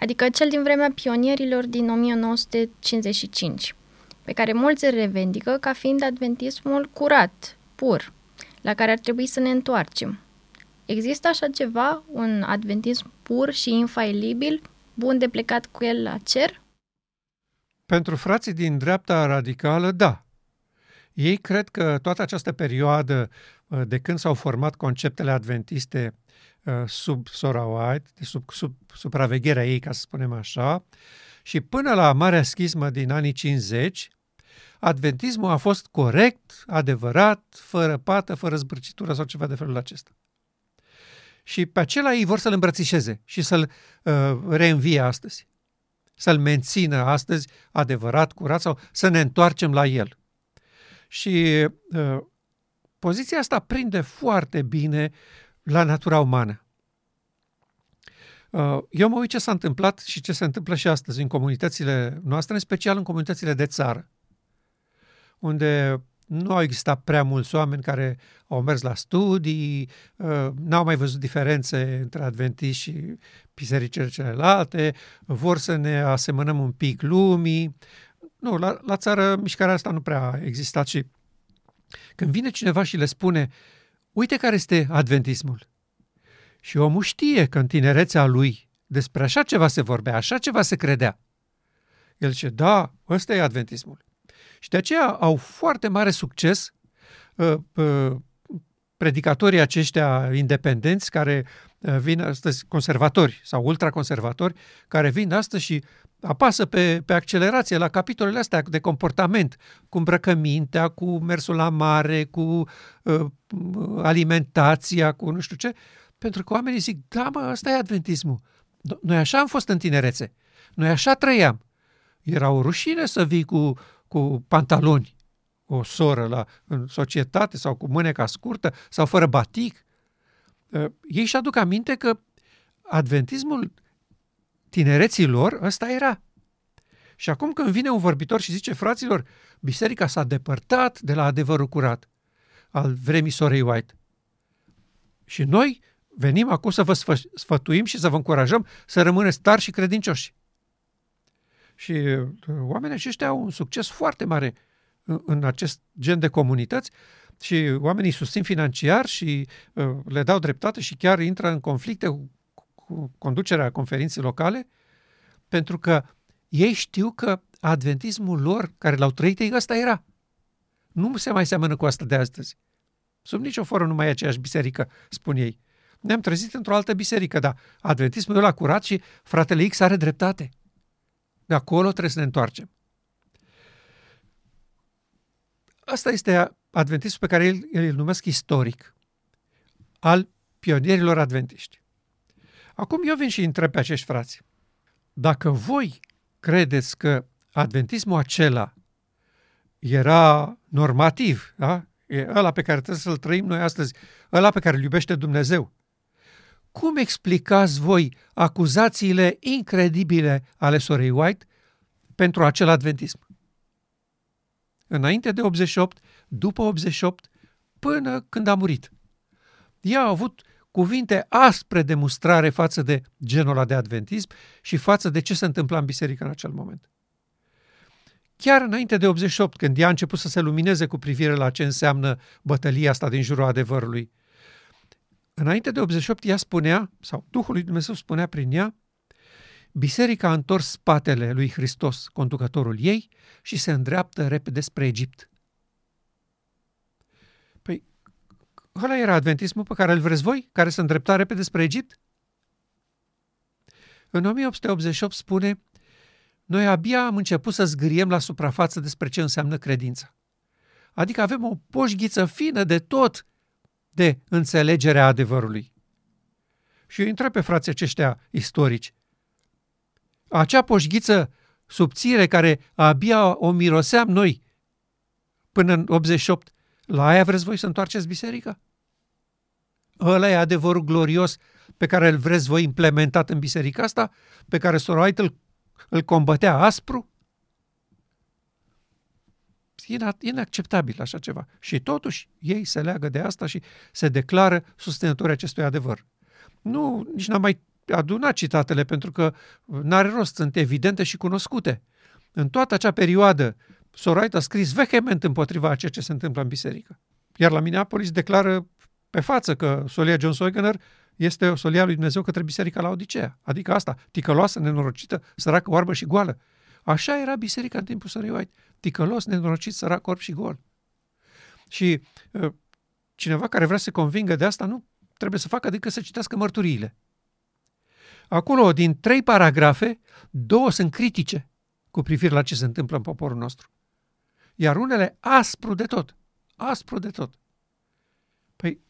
adică cel din vremea pionierilor din 1955, pe care mulți îl revendică ca fiind adventismul curat, pur, la care ar trebui să ne întoarcem. Există așa ceva, un adventism pur și infailibil, bun de plecat cu el la cer? Pentru frații din dreapta radicală, da. Ei cred că toată această perioadă uh, de când s-au format conceptele adventiste uh, sub Sora White, sub, sub supravegherea ei, ca să spunem așa, și până la Marea Schismă din anii 50, adventismul a fost corect, adevărat, fără pată, fără zbârcitură sau ceva de felul acesta. Și pe acela ei vor să-l îmbrățișeze și să-l uh, reînvie astăzi. Să-l mențină astăzi adevărat, curat sau să ne întoarcem la el. Și uh, poziția asta prinde foarte bine la natura umană. Uh, eu mă uit ce s-a întâmplat și ce se întâmplă și astăzi în comunitățile noastre, în special în comunitățile de țară, unde nu au existat prea mulți oameni care au mers la studii, uh, n-au mai văzut diferențe între adventiști și bisericile celelalte, vor să ne asemănăm un pic lumii. Nu, la, la țară mișcarea asta nu prea a existat și când vine cineva și le spune, uite care este adventismul, și omul știe că în tinerețea lui despre așa ceva se vorbea, așa ceva se credea. El zice, da, ăsta e adventismul. Și de aceea au foarte mare succes uh, uh, predicatorii aceștia independenți care uh, vin astăzi, conservatori sau ultraconservatori, care vin astăzi și apasă pe, pe accelerație la capitolele astea de comportament, cu îmbrăcămintea, cu mersul la mare, cu uh, alimentația, cu nu știu ce, pentru că oamenii zic, da mă, ăsta e adventismul. Noi așa am fost în tinerețe. Noi așa trăiam. Era o rușine să vii cu, cu pantaloni, o soră la, în societate sau cu mâneca scurtă sau fără batic. Ă, ei și aduc aminte că adventismul tinereții lor ăsta era. Și acum când vine un vorbitor și zice, fraților, biserica s-a depărtat de la adevărul curat al vremii sorei White. Și noi Venim acum să vă sfătuim și să vă încurajăm să rămâneți tari și credincioși. Și uh, oamenii aceștia au un succes foarte mare în acest gen de comunități și oamenii susțin financiar și uh, le dau dreptate și chiar intră în conflicte cu, cu conducerea conferinței locale pentru că ei știu că adventismul lor, care l-au trăit ei, ăsta era. Nu se mai seamănă cu asta de astăzi. Sub nicio formă nu mai e aceeași biserică, spun ei ne-am trezit într-o altă biserică, dar adventismul ăla curat și fratele X are dreptate. De acolo trebuie să ne întoarcem. Asta este adventismul pe care el, îl numesc istoric, al pionierilor adventiști. Acum eu vin și întreb pe acești frați. Dacă voi credeți că adventismul acela era normativ, da? e ăla pe care trebuie să-l trăim noi astăzi, ăla pe care îl iubește Dumnezeu, cum explicați voi acuzațiile incredibile ale sorei White pentru acel adventism? Înainte de 88, după 88, până când a murit. Ea a avut cuvinte aspre de mustrare față de genul ăla de adventism și față de ce se întâmpla în biserică în acel moment. Chiar înainte de 88, când ea a început să se lumineze cu privire la ce înseamnă bătălia asta din jurul adevărului, Înainte de 88, ea spunea, sau Duhul lui Dumnezeu spunea prin ea, Biserica a întors spatele lui Hristos, conducătorul ei, și se îndreaptă repede spre Egipt. Păi, ăla era adventismul pe care îl vreți voi, care se îndrepta repede spre Egipt? În 1888 spune, noi abia am început să zgâriem la suprafață despre ce înseamnă credința. Adică avem o poșghiță fină de tot de înțelegerea adevărului. Și eu întreb pe frații aceștia istorici. Acea poșghiță subțire care abia o miroseam noi până în 88, la aia vreți voi să întoarceți biserica? Ăla e adevărul glorios pe care îl vreți voi implementat în biserica asta, pe care Soroait îl, îl combătea aspru? E inacceptabil așa ceva. Și totuși ei se leagă de asta și se declară susținători acestui adevăr. Nu, nici n-am mai adunat citatele pentru că n-are rost, sunt evidente și cunoscute. În toată acea perioadă, Sorait a scris vehement împotriva a ceea ce se întâmplă în biserică. Iar la Minneapolis declară pe față că solia John Soigener este o solia lui Dumnezeu către biserica la Odisea. Adică asta, ticăloasă, nenorocită, săracă, oarbă și goală. Așa era biserica în timpul Sărei White ticălos, nenorocit, sărac, corp și gol. Și uh, cineva care vrea să se convingă de asta nu trebuie să facă decât să citească mărturiile. Acolo, din trei paragrafe, două sunt critice cu privire la ce se întâmplă în poporul nostru. Iar unele aspru de tot. Aspru de tot. Păi,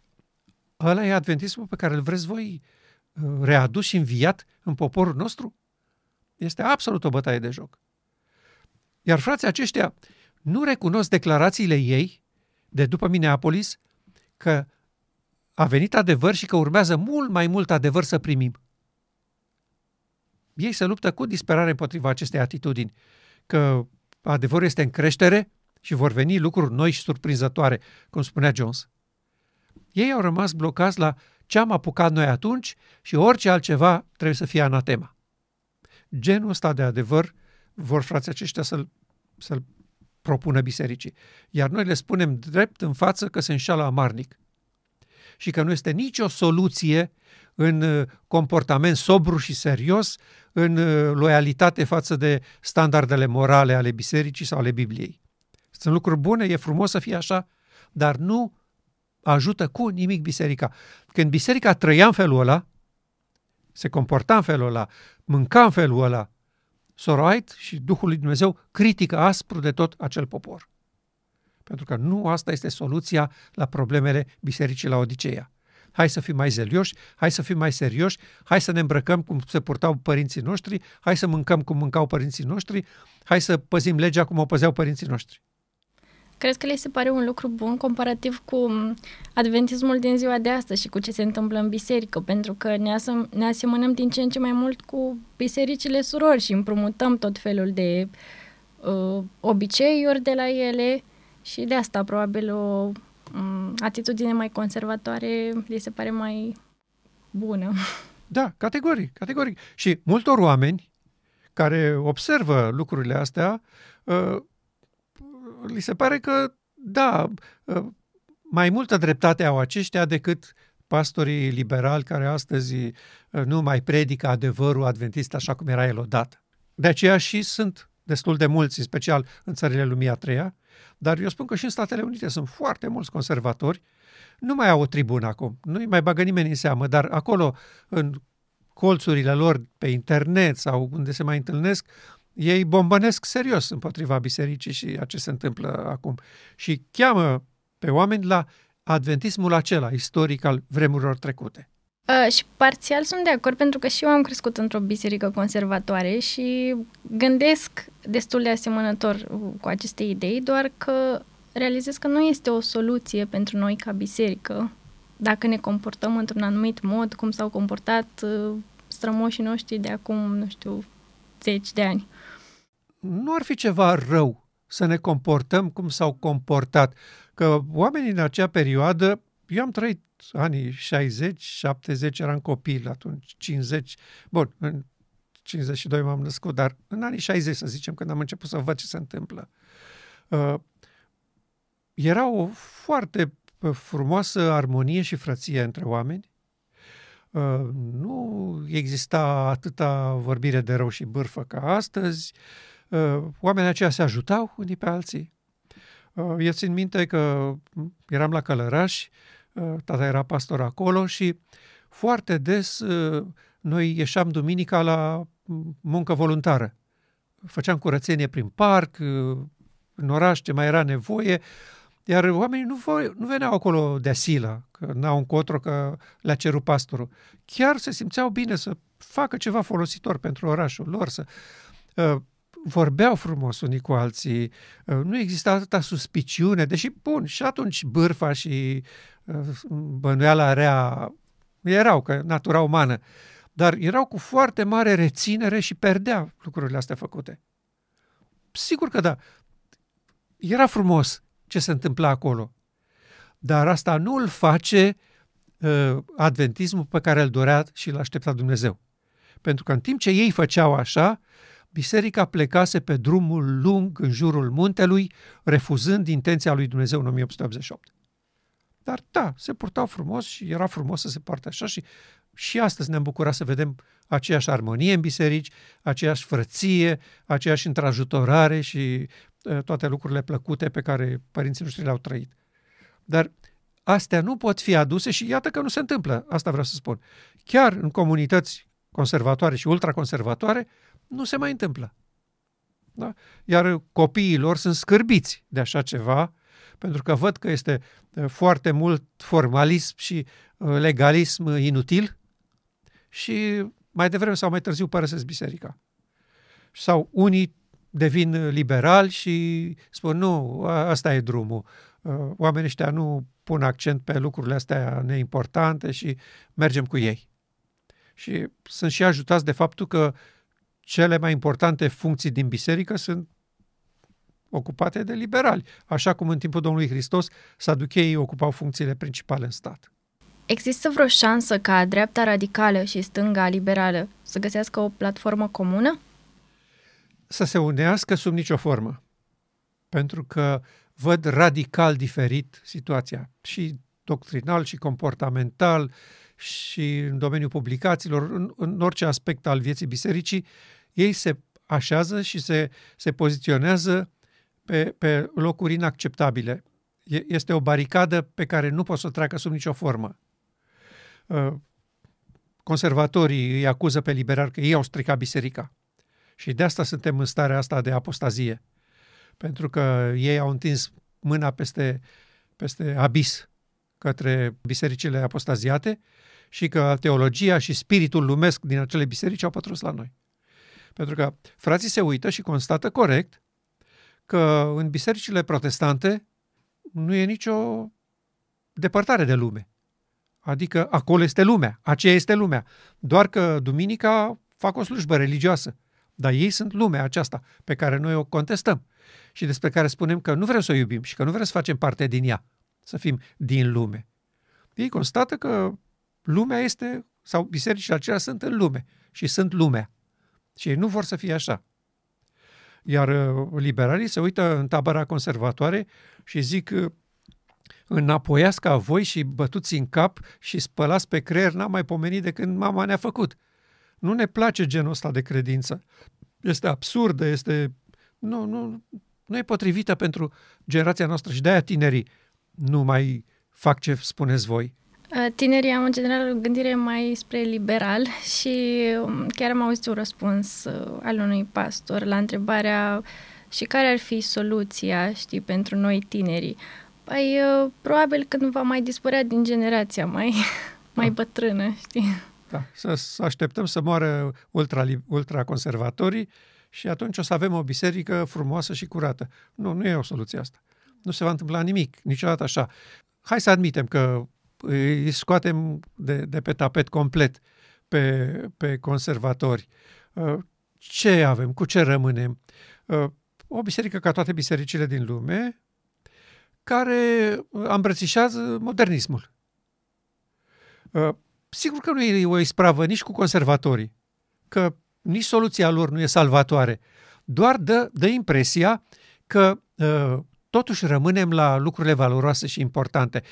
ăla e adventismul pe care îl vreți voi uh, readus și înviat în poporul nostru? Este absolut o bătaie de joc. Iar frații aceștia nu recunosc declarațiile ei de după Minneapolis că a venit adevăr și că urmează mult mai mult adevăr să primim. Ei se luptă cu disperare împotriva acestei atitudini, că adevărul este în creștere și vor veni lucruri noi și surprinzătoare, cum spunea Jones. Ei au rămas blocați la ce am apucat noi atunci și orice altceva trebuie să fie anatema. Genul ăsta de adevăr vor frații aceștia să-l, să-l propună bisericii. Iar noi le spunem drept în față că se înșală amarnic și că nu este nicio soluție în uh, comportament sobru și serios, în uh, loialitate față de standardele morale ale bisericii sau ale Bibliei. Sunt lucruri bune, e frumos să fie așa, dar nu ajută cu nimic biserica. Când biserica trăia în felul ăla, se comporta în felul ăla, mânca în felul ăla, Soroait și Duhul lui Dumnezeu critică aspru de tot acel popor. Pentru că nu asta este soluția la problemele bisericii la Odiseea. Hai să fim mai zelioși, hai să fim mai serioși, hai să ne îmbrăcăm cum se purtau părinții noștri, hai să mâncăm cum mâncau părinții noștri, hai să păzim legea cum o păzeau părinții noștri. Crezi că le se pare un lucru bun comparativ cu adventismul din ziua de astăzi și cu ce se întâmplă în biserică? Pentru că ne, asem- ne asemănăm din ce în ce mai mult cu bisericile surori și împrumutăm tot felul de uh, obiceiuri de la ele și de asta probabil o um, atitudine mai conservatoare li se pare mai bună. (laughs) Da, categoric, categoric. Și multor oameni care observă lucrurile astea uh, li se pare că, da, ă, mai multă dreptate au aceștia decât pastorii liberali care astăzi ă, nu mai predică adevărul adventist așa cum era el odată. De aceea și sunt destul de mulți, în special în țările lumii a treia, dar eu spun că și în Statele Unite sunt foarte mulți conservatori, nu mai au o tribună acum, nu-i mai bagă nimeni în seamă, dar acolo, în colțurile lor pe internet sau unde se mai întâlnesc, ei bombănesc serios împotriva bisericii și a ce se întâmplă acum. Și cheamă pe oameni la adventismul acela istoric al vremurilor trecute. Uh, și parțial sunt de acord pentru că și eu am crescut într-o biserică conservatoare și gândesc destul de asemănător cu aceste idei, doar că realizez că nu este o soluție pentru noi ca biserică dacă ne comportăm într-un anumit mod, cum s-au comportat uh, strămoșii noștri de acum, nu știu, zeci de ani nu ar fi ceva rău să ne comportăm cum s-au comportat. Că oamenii în acea perioadă, eu am trăit anii 60, 70, eram copil atunci, 50, bun, în 52 m-am născut, dar în anii 60, să zicem, când am început să văd ce se întâmplă, uh, era o foarte frumoasă armonie și frăție între oameni. Uh, nu exista atâta vorbire de rău și bârfă ca astăzi. Uh, oamenii aceia se ajutau unii pe alții. Uh, eu țin minte că eram la Călăraș, uh, tata era pastor acolo și foarte des noi ieșeam duminica la muncă voluntară. Făceam curățenie prin parc, în oraș ce mai era nevoie, iar oamenii nu, vo- nu veneau acolo de asilă, că n-au încotro, că le-a cerut pastorul. Chiar se simțeau bine să facă ceva folositor pentru orașul lor, să vorbeau frumos unii cu alții, uh, nu exista atâta suspiciune, deși, bun, și atunci bârfa și uh, bănuiala rea erau, că natura umană, dar erau cu foarte mare reținere și perdea lucrurile astea făcute. Sigur că da, era frumos ce se întâmpla acolo, dar asta nu îl face uh, adventismul pe care îl dorea și îl aștepta Dumnezeu. Pentru că în timp ce ei făceau așa, biserica plecase pe drumul lung în jurul muntelui, refuzând intenția lui Dumnezeu în 1888. Dar da, se purtau frumos și era frumos să se poarte așa și și astăzi ne-am bucurat să vedem aceeași armonie în biserici, aceeași frăție, aceeași întrajutorare și toate lucrurile plăcute pe care părinții noștri le-au trăit. Dar astea nu pot fi aduse și iată că nu se întâmplă, asta vreau să spun. Chiar în comunități conservatoare și ultraconservatoare nu se mai întâmplă. Da? Iar copiii lor sunt scârbiți de așa ceva, pentru că văd că este foarte mult formalism și legalism inutil și mai devreme sau mai târziu părăsesc biserica. Sau unii devin liberali și spun nu, asta e drumul. Oamenii ăștia nu pun accent pe lucrurile astea neimportante și mergem cu ei. Și sunt și ajutați de faptul că cele mai importante funcții din biserică sunt ocupate de liberali, așa cum în timpul Domnului Hristos saducheii ocupau funcțiile principale în stat. Există vreo șansă ca dreapta radicală și stânga liberală să găsească o platformă comună? Să se unească sub nicio formă. Pentru că văd radical diferit situația, și doctrinal, și comportamental, și în domeniul publicațiilor, în, în orice aspect al vieții bisericii, ei se așează și se, se poziționează pe, pe locuri inacceptabile. Este o baricadă pe care nu pot să o treacă sub nicio formă. Uh, conservatorii îi acuză pe liberari că ei au stricat biserica. Și de asta suntem în starea asta de apostazie. Pentru că ei au întins mâna peste, peste abis către bisericile apostaziate și că teologia și spiritul lumesc din acele biserici au pătrus la noi. Pentru că frații se uită și constată corect că în bisericile protestante nu e nicio depărtare de lume. Adică acolo este lumea, aceea este lumea. Doar că duminica fac o slujbă religioasă. Dar ei sunt lumea aceasta pe care noi o contestăm și despre care spunem că nu vrem să o iubim și că nu vrem să facem parte din ea, să fim din lume. Ei constată că lumea este, sau bisericile acelea sunt în lume și sunt lumea. Și ei nu vor să fie așa. Iar uh, liberalii se uită în tabăra conservatoare și zic uh, înapoiați ca voi și bătuți în cap și spălați pe creier, n-am mai pomenit de când mama ne-a făcut. Nu ne place genul ăsta de credință. Este absurdă, este... Nu, nu, nu e potrivită pentru generația noastră și de-aia tinerii nu mai fac ce spuneți voi. Tinerii au în general o gândire mai spre liberal și um, chiar am auzit un răspuns uh, al unui pastor la întrebarea și care ar fi soluția, știi, pentru noi tinerii. Păi, uh, probabil că nu va mai dispărea din generația mai, (laughs) mai da. bătrână, știi? Da, să, să așteptăm să moară ultra, ultraconservatorii și atunci o să avem o biserică frumoasă și curată. Nu, nu e o soluție asta. Nu se va întâmpla nimic, niciodată așa. Hai să admitem că îi scoatem de, de pe tapet complet pe, pe conservatori. Uh, ce avem? Cu ce rămânem? Uh, o biserică ca toate bisericile din lume, care îmbrățișează modernismul. Uh, sigur că nu e o ispravă nici cu conservatorii, că nici soluția lor nu e salvatoare, doar dă, dă impresia că totuși rămânem la lucrurile valoroase și importante.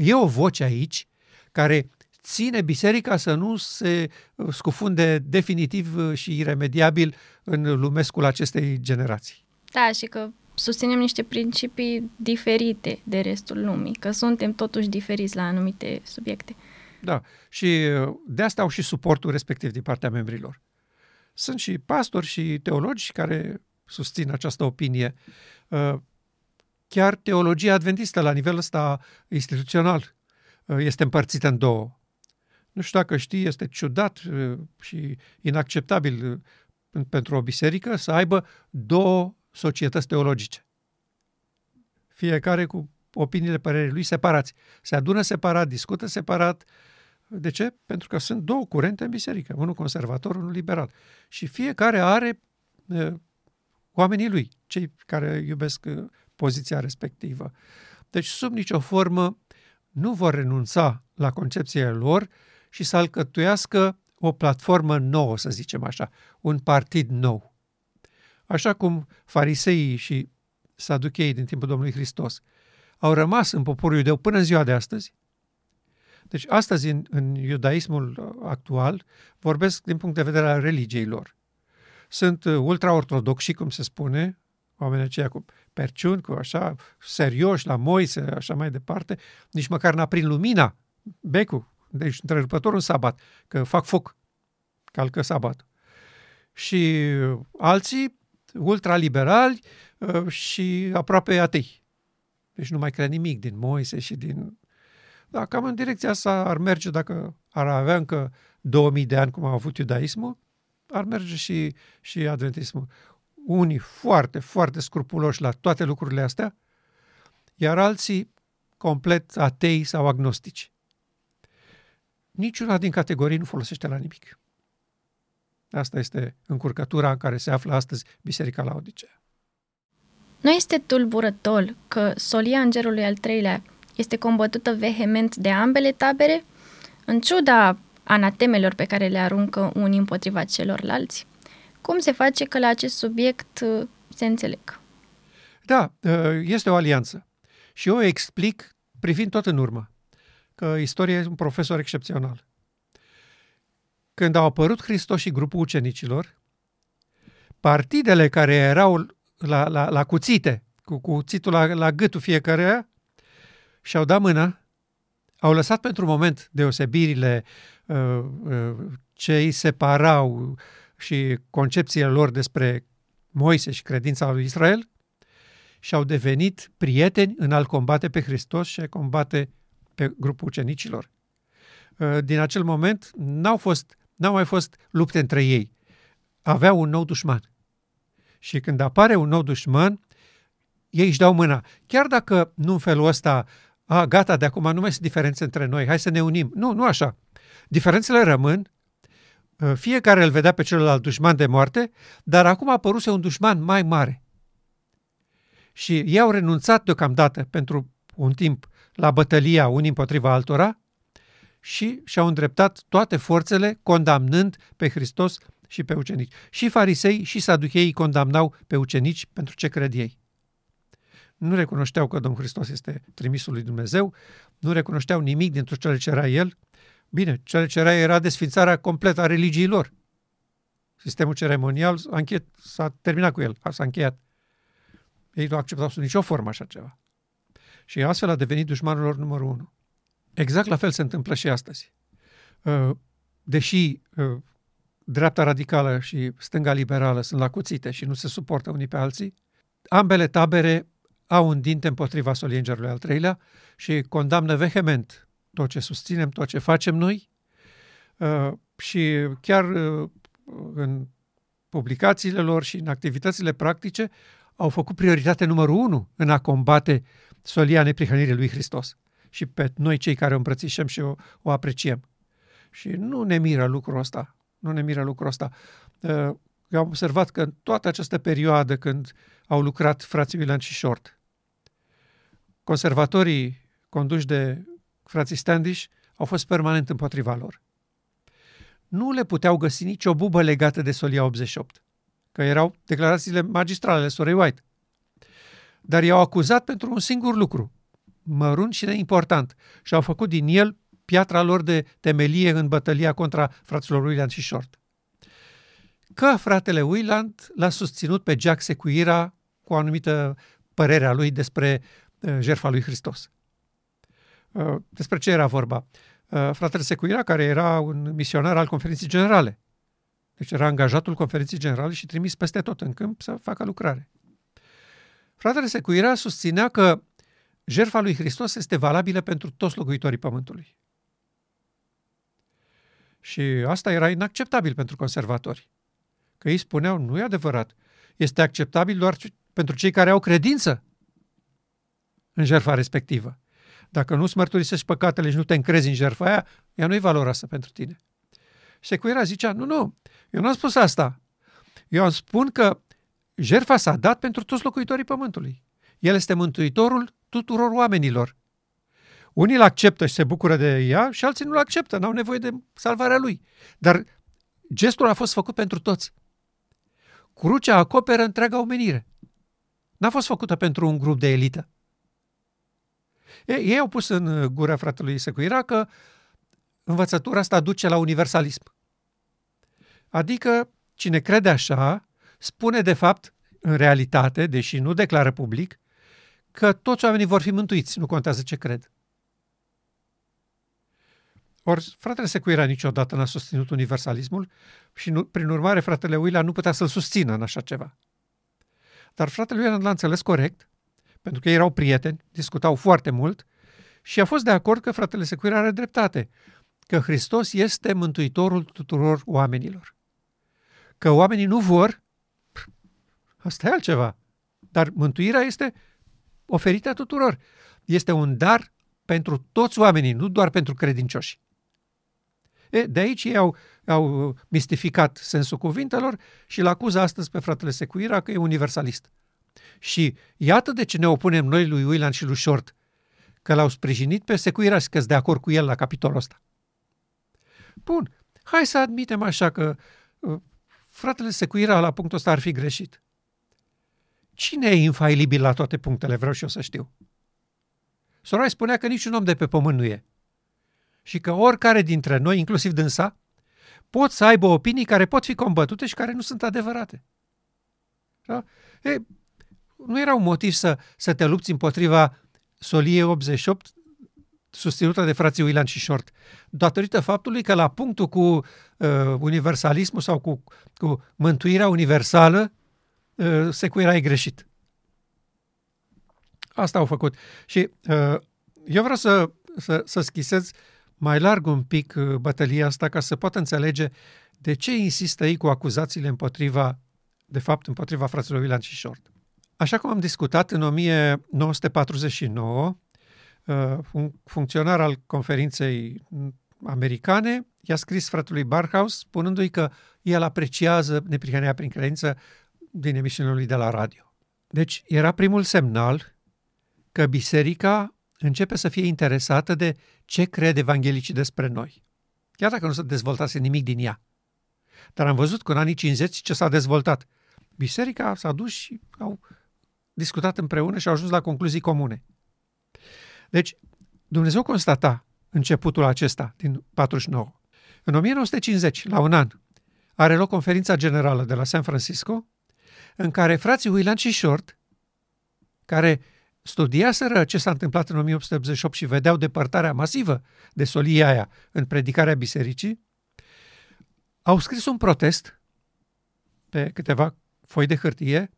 E o voce aici care ține biserica să nu se scufunde definitiv și iremediabil în lumescul acestei generații. Da, și că susținem niște principii diferite de restul lumii, că suntem totuși diferiți la anumite subiecte. Da, și de asta au și suportul respectiv din partea membrilor. Sunt și pastori și teologi care susțin această opinie. Chiar teologia adventistă la nivel ăsta instituțional uh, este împărțită în două. Nu știu dacă știi, este ciudat uh, și inacceptabil uh, pentru o biserică să aibă două societăți teologice. Fiecare cu opiniile părerii lui separați. Se adună separat, discută separat. De ce? Pentru că sunt două curente în biserică, unul conservator, unul liberal. Și fiecare are oamenii lui, cei care iubesc poziția respectivă. Deci, sub nicio formă, nu vor renunța la concepțiile lor și să alcătuiască o platformă nouă, să zicem așa, un partid nou. Așa cum fariseii și saducheii din timpul Domnului Hristos au rămas în poporul iudeu până în ziua de astăzi, deci astăzi în, în iudaismul actual vorbesc din punct de vedere al religiei lor. Sunt ultraortodoxi, cum se spune, oamenii aceia cu perciuni, cu așa, serioși, la Moise, așa mai departe, nici măcar n-a prin lumina, becul, deci întrerupătorul sabat, că fac foc, calcă sabat. Și alții, ultraliberali uh, și aproape atei. Deci nu mai cred nimic din Moise și din... Da, cam în direcția asta ar merge dacă ar avea încă 2000 de ani cum a avut iudaismul, ar merge și, și adventismul. Unii foarte, foarte scrupuloși la toate lucrurile astea, iar alții complet atei sau agnostici. Niciuna din categorii nu folosește la nimic. Asta este încurcătura în care se află astăzi Biserica la Odisea. Nu este tulburător că solia îngerului al treilea este combătută vehement de ambele tabere, în ciuda anatemelor pe care le aruncă unii împotriva celorlalți? Cum se face că la acest subiect uh, se înțeleg? Da, uh, este o alianță. Și eu o explic privind tot în urmă, că istoria e un profesor excepțional. Când au apărut Hristos și grupul ucenicilor, partidele care erau la, la, la cuțite, cu cuțitul la, la gâtul fiecare, și-au dat mâna, au lăsat pentru un moment deosebirile uh, uh, ce îi separau și concepțiile lor despre Moise și credința lui Israel și au devenit prieteni în a-L combate pe Hristos și a combate pe grupul ucenicilor. Uh, din acel moment n-au, fost, n-au mai fost lupte între ei. Aveau un nou dușman. Și când apare un nou dușman, ei își dau mâna. Chiar dacă nu în felul ăsta, a, gata, de acum nu mai sunt diferențe între noi, hai să ne unim. Nu, nu așa. Diferențele rămân, uh, fiecare îl vedea pe celălalt dușman de moarte, dar acum a apăruse un dușman mai mare. Și ei au renunțat deocamdată pentru un timp la bătălia unii împotriva altora și și-au îndreptat toate forțele condamnând pe Hristos și pe ucenici. Și farisei și saducheii condamnau pe ucenici pentru ce cred ei. Nu recunoșteau că Domnul Hristos este trimisul lui Dumnezeu, nu recunoșteau nimic dintre cele ce era El. Bine, cele ce era era desfințarea completă a religiei lor. Sistemul ceremonial a închet, s-a terminat cu el, s-a încheiat. Ei nu acceptau sub nicio formă așa ceva. Și astfel a devenit dușmanul lor numărul unu. Exact la fel se întâmplă și astăzi. Uh, deși uh, dreapta radicală și stânga liberală sunt la cuțite și nu se suportă unii pe alții, ambele tabere au un dinte împotriva soliengerului al treilea și condamnă vehement tot ce susținem, tot ce facem noi uh, și chiar în publicațiile lor și în activitățile practice au făcut prioritate numărul unu în a combate solia neprihănirii lui Hristos și pe noi cei care o îmbrățișăm și o, o apreciem. Și nu ne miră lucrul ăsta. Nu ne miră lucrul ăsta. Uh, eu am observat că în toată această perioadă când au lucrat frații William și Short, conservatorii conduși de frații Standish au fost permanent împotriva lor. Nu le puteau găsi nicio bubă legată de Solia 88, că erau declarațiile magistrale ale Sorei White. Dar i-au acuzat pentru un singur lucru, mărunt și neimportant, și au făcut din el piatra lor de temelie în bătălia contra fraților William și Short. Că fratele Willand l-a susținut pe Jack Secuira cu o anumită părere a lui despre uh, jertfa lui Hristos. Uh, despre ce era vorba? Uh, fratele Secuira, care era un misionar al conferinței generale, deci era angajatul conferinței generale și trimis peste tot în câmp să facă lucrare. Fratele Secuira susținea că jertfa lui Hristos este valabilă pentru toți locuitorii pământului. Și asta era inacceptabil pentru conservatori. Că ei spuneau, nu e adevărat, este acceptabil doar pentru cei care au credință în jertfa respectivă. Dacă nu-ți mărturisești păcatele și nu te încrezi în jertfa aia, ea nu e valoroasă pentru tine. Secuira zicea, nu, nu, eu nu am spus asta. Eu am spun că jertfa s-a dat pentru toți locuitorii pământului. El este mântuitorul tuturor oamenilor. Unii îl acceptă și se bucură de ea și alții nu-l acceptă, n-au nevoie de salvarea lui. Dar gestul a fost făcut pentru toți. Crucea acoperă întreaga omenire. N-a fost făcută pentru un grup de elită. Ei, ei au pus în gura fratelui Secuira că învățătura asta duce la universalism. Adică cine crede așa, spune de fapt, în realitate, deși nu declară public, că toți oamenii vor fi mântuiți, nu contează ce cred. Ori fratele Secuira niciodată n-a susținut universalismul și, nu, prin urmare, fratele Willa nu putea să-l susțină în așa ceva. Dar fratele Willa l-a înțeles corect, pentru că ei erau prieteni, discutau foarte mult și a fost de acord că fratele Secuira are dreptate, că Hristos este mântuitorul tuturor oamenilor. Că oamenii nu vor, asta e altceva, dar mântuirea este oferită tuturor. Este un dar pentru toți oamenii, nu doar pentru credincioși. E, de aici ei au, au mistificat sensul cuvintelor și îl acuză astăzi pe fratele Secuira că e universalist. Și iată de ce ne opunem noi lui William și lui Short, că l-au sprijinit pe Secuira și că de acord cu el la capitolul ăsta. Bun, hai să admitem așa că uh, fratele Secuira la punctul ăsta ar fi greșit. Cine e infailibil la toate punctele? Vreau și eu să știu. Sorai spunea că niciun om de pe pământ nu e și că oricare dintre noi, inclusiv dânsa, pot să aibă opinii care pot fi combătute și care nu sunt adevărate. Da? E, nu era un motiv să, să te lupți împotriva Soliei 88 susținută de frații Willan și Short, datorită faptului că la punctul cu uh, universalismul sau cu, cu mântuirea universală, uh, secuira e greșit. Asta au făcut. Și uh, eu vreau să, să, să schisez mai larg un pic uh, bătălia asta ca să poată înțelege de ce insistă ei cu acuzațiile împotriva, de fapt, împotriva fraților William și Short. Așa cum am discutat în 1949, uh, un funcționar al conferinței americane i-a scris fratelui Barhaus spunându-i că el apreciază neprihănirea prin credință din emisiunea lui de la radio. Deci era primul semnal că biserica începe să fie interesată de ce cred evanghelicii despre noi. Chiar dacă nu se dezvoltase nimic din ea. Dar am văzut că în anii 50 ce s-a dezvoltat. Biserica s-a dus și au discutat împreună și au ajuns la concluzii comune. Deci, Dumnezeu constata începutul acesta din 49. În 1950, la un an, are loc conferința generală de la San Francisco, în care frații William și Short, care studiaseră ce s-a întâmplat în 1888 și vedeau depărtarea masivă de solia aia în predicarea bisericii, au scris un protest pe câteva foi de hârtie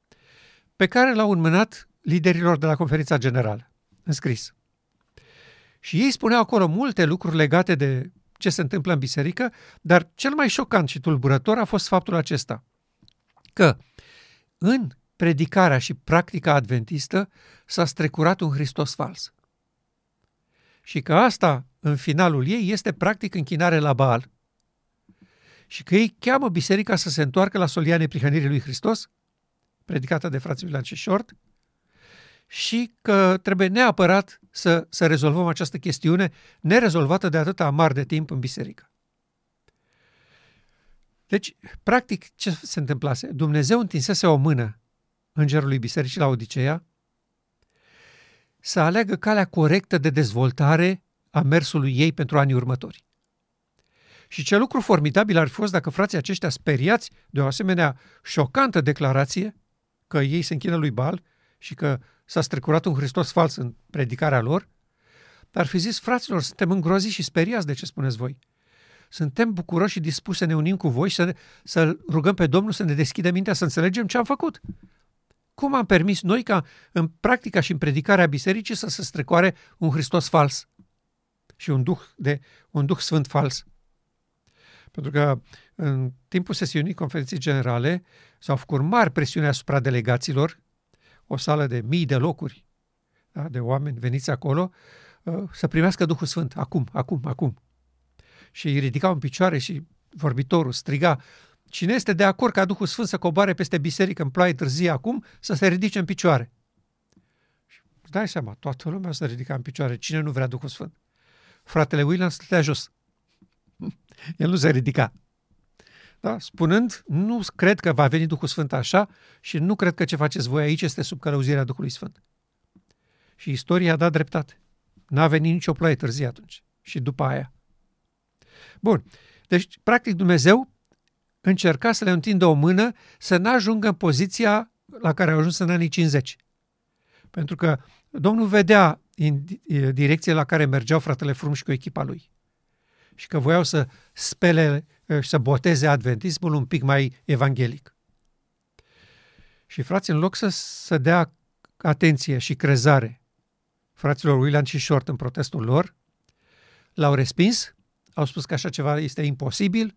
pe care l-au înmânat liderilor de la conferința generală, înscris. Și ei spuneau acolo multe lucruri legate de ce se întâmplă în biserică, dar cel mai șocant și tulburător a fost faptul acesta, că în predicarea și practica adventistă s-a strecurat un Hristos fals. Și că asta, în finalul ei, este practic închinare la Baal. Și că ei cheamă biserica să se întoarcă la solia neprihănirii lui Hristos, predicată de frații Milan și Short, și că trebuie neapărat să, să rezolvăm această chestiune nerezolvată de atâta amar de timp în biserică. Deci, practic, ce se întâmplase? Dumnezeu întinsese o mână îngerului bisericii la Odiseea, să aleagă calea corectă de dezvoltare a mersului ei pentru anii următori. Și ce lucru formidabil ar fi fost dacă frații aceștia speriați de o asemenea șocantă declarație că ei se închină lui Bal și că s-a strecurat un Hristos fals în predicarea lor, ar fi zis, fraților, suntem îngroziți și speriați de ce spuneți voi. Suntem bucuroși și dispuși să ne unim cu voi și să, să rugăm pe Domnul să ne deschidă mintea, să înțelegem ce am făcut. Cum am permis noi ca în practica și în predicarea bisericii să se strecoare un Hristos fals și un duh, de, un duh sfânt fals? Pentru că în timpul sesiunii conferinței generale s-au făcut mari presiuni asupra delegaților, o sală de mii de locuri da, de oameni veniți acolo, uh, să primească Duhul Sfânt, acum, acum, acum. Și îi ridicau în picioare și vorbitorul striga, Cine este de acord ca Duhul Sfânt să coboare peste biserică în ploaie târzie acum, să se ridice în picioare. Și dai seama, toată lumea se ridica în picioare. Cine nu vrea Duhul Sfânt? Fratele William stătea jos. (laughs) El nu se ridica. Da? Spunând, nu cred că va veni Duhul Sfânt așa și nu cred că ce faceți voi aici este sub călăuzirea Duhului Sfânt. Și istoria a dat dreptate. N-a venit nicio ploaie târzie atunci și după aia. Bun. Deci, practic, Dumnezeu încerca să le întindă o mână să nu ajungă în poziția la care au ajuns în anii 50. Pentru că Domnul vedea în direcție la care mergeau fratele Frumș și cu echipa lui. Și că voiau să spele și să boteze adventismul un pic mai evanghelic. Și frații, în loc să, să dea atenție și crezare fraților William și Short în protestul lor, l-au respins, au spus că așa ceva este imposibil,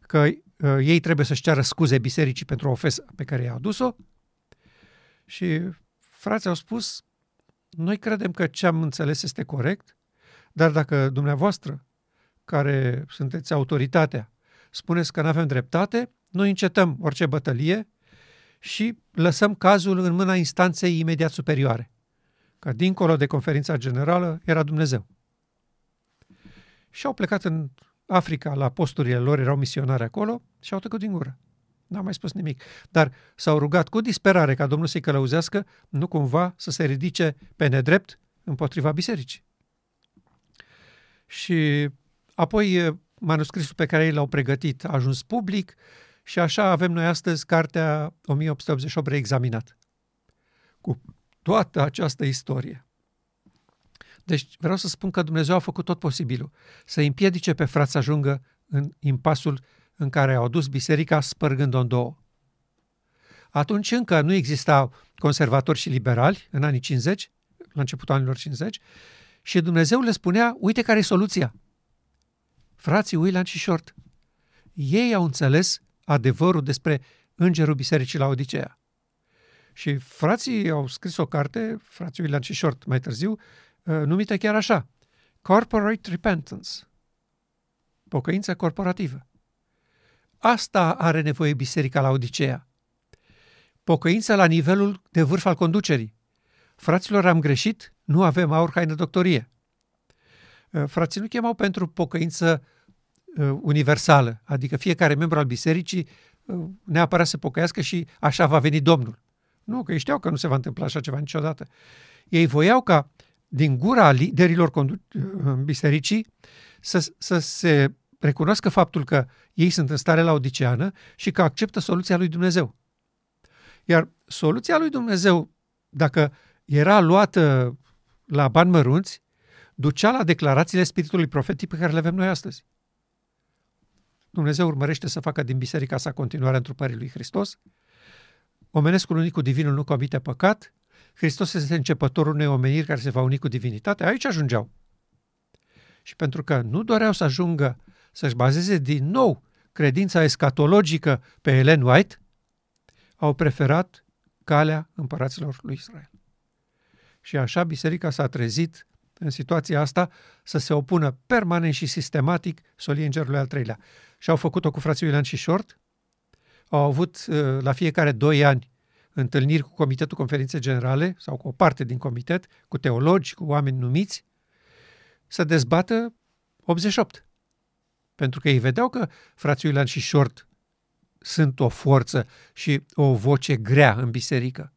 că uh, ei trebuie să-și ceară scuze bisericii pentru ofensa pe care i-au adus-o și frații au spus, noi credem că ce am înțeles este corect, dar dacă dumneavoastră, care sunteți autoritatea, spuneți că nu avem dreptate, noi încetăm orice bătălie și lăsăm cazul în mâna instanței imediat superioare. Că dincolo de conferința generală era Dumnezeu. Și au plecat în Africa la posturile lor, erau misionari acolo și au tăcut din gură. N-am mai spus nimic. Dar s-au rugat cu disperare ca Domnul să-i călăuzească, nu cumva să se ridice pe nedrept împotriva bisericii. Și apoi manuscrisul pe care ei l-au pregătit a ajuns public și așa avem noi astăzi cartea 1888 reexaminat. Cu toată această istorie. Deci vreau să spun că Dumnezeu a făcut tot posibilul să împiedice pe frați să ajungă în impasul în care au dus biserica spărgând-o în două. Atunci încă nu existau conservatori și liberali, în anii 50, la începutul anilor 50, și Dumnezeu le spunea, uite care e soluția. Frații William și Short. Ei au înțeles adevărul despre îngerul bisericii la Odiseea. Și frații au scris o carte, frații William și Short mai târziu, uh, numită chiar așa, Corporate Repentance, pocăință corporativă. Asta are nevoie biserica la Odiseea. Pocăință la nivelul de vârf al conducerii. Fraților, am greșit, nu avem aur, haină, doctorie. Uh, frații nu chemau pentru pocăință uh, universală, adică fiecare membru al bisericii uh, neapărat să pocăiască și așa va veni Domnul. Nu, că ei știau că nu se va întâmpla așa ceva niciodată. Ei voiau ca din gura liderilor bisericii să, să se recunoască faptul că ei sunt în stare la odiceană și că acceptă soluția lui Dumnezeu. Iar soluția lui Dumnezeu, dacă era luată la bani mărunți, ducea la declarațiile spiritului profetic pe care le avem noi astăzi. Dumnezeu urmărește să facă din biserica sa continuarea întrupării lui Hristos. Omenescul unic cu divinul nu comite păcat. Hristos este începătorul unei omeniri care se va uni cu divinitatea. Aici ajungeau. Și pentru că nu doreau să ajungă să-și bazeze din nou credința escatologică pe Ellen White, au preferat calea împăraților lui Israel. Și așa biserica s-a trezit în situația asta să se opună permanent și sistematic soliei îngerului al treilea. Și au făcut-o cu frații Iulian și Short, au avut uh, la fiecare doi ani întâlniri cu Comitetul Conferinței Generale sau cu o parte din comitet, cu teologi, cu oameni numiți, să dezbată 88. Pentru că ei vedeau că frații Iulian și Short sunt o forță și o voce grea în biserică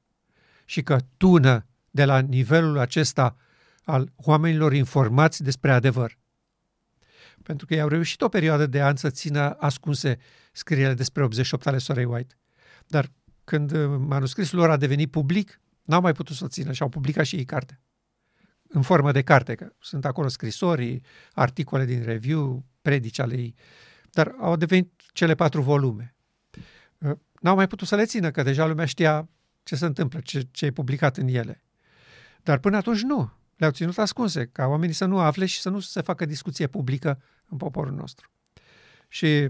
și că tună de la nivelul acesta al oamenilor informați despre adevăr. Pentru că ei au reușit o perioadă de ani să țină ascunse scrierile despre 88 ale Sorei White. Dar când uh, manuscrisul lor a devenit public, n-au mai putut să o țină și au publicat și ei carte. În formă de carte, că sunt acolo scrisori, articole din review, predici ale ei. Dar au devenit cele patru volume. Uh, n-au mai putut să le țină, că deja lumea știa ce se întâmplă, ce, ce e publicat în ele. Dar până atunci nu. Le-au ținut ascunse, ca oamenii să nu afle și să nu se facă discuție publică în poporul nostru. Și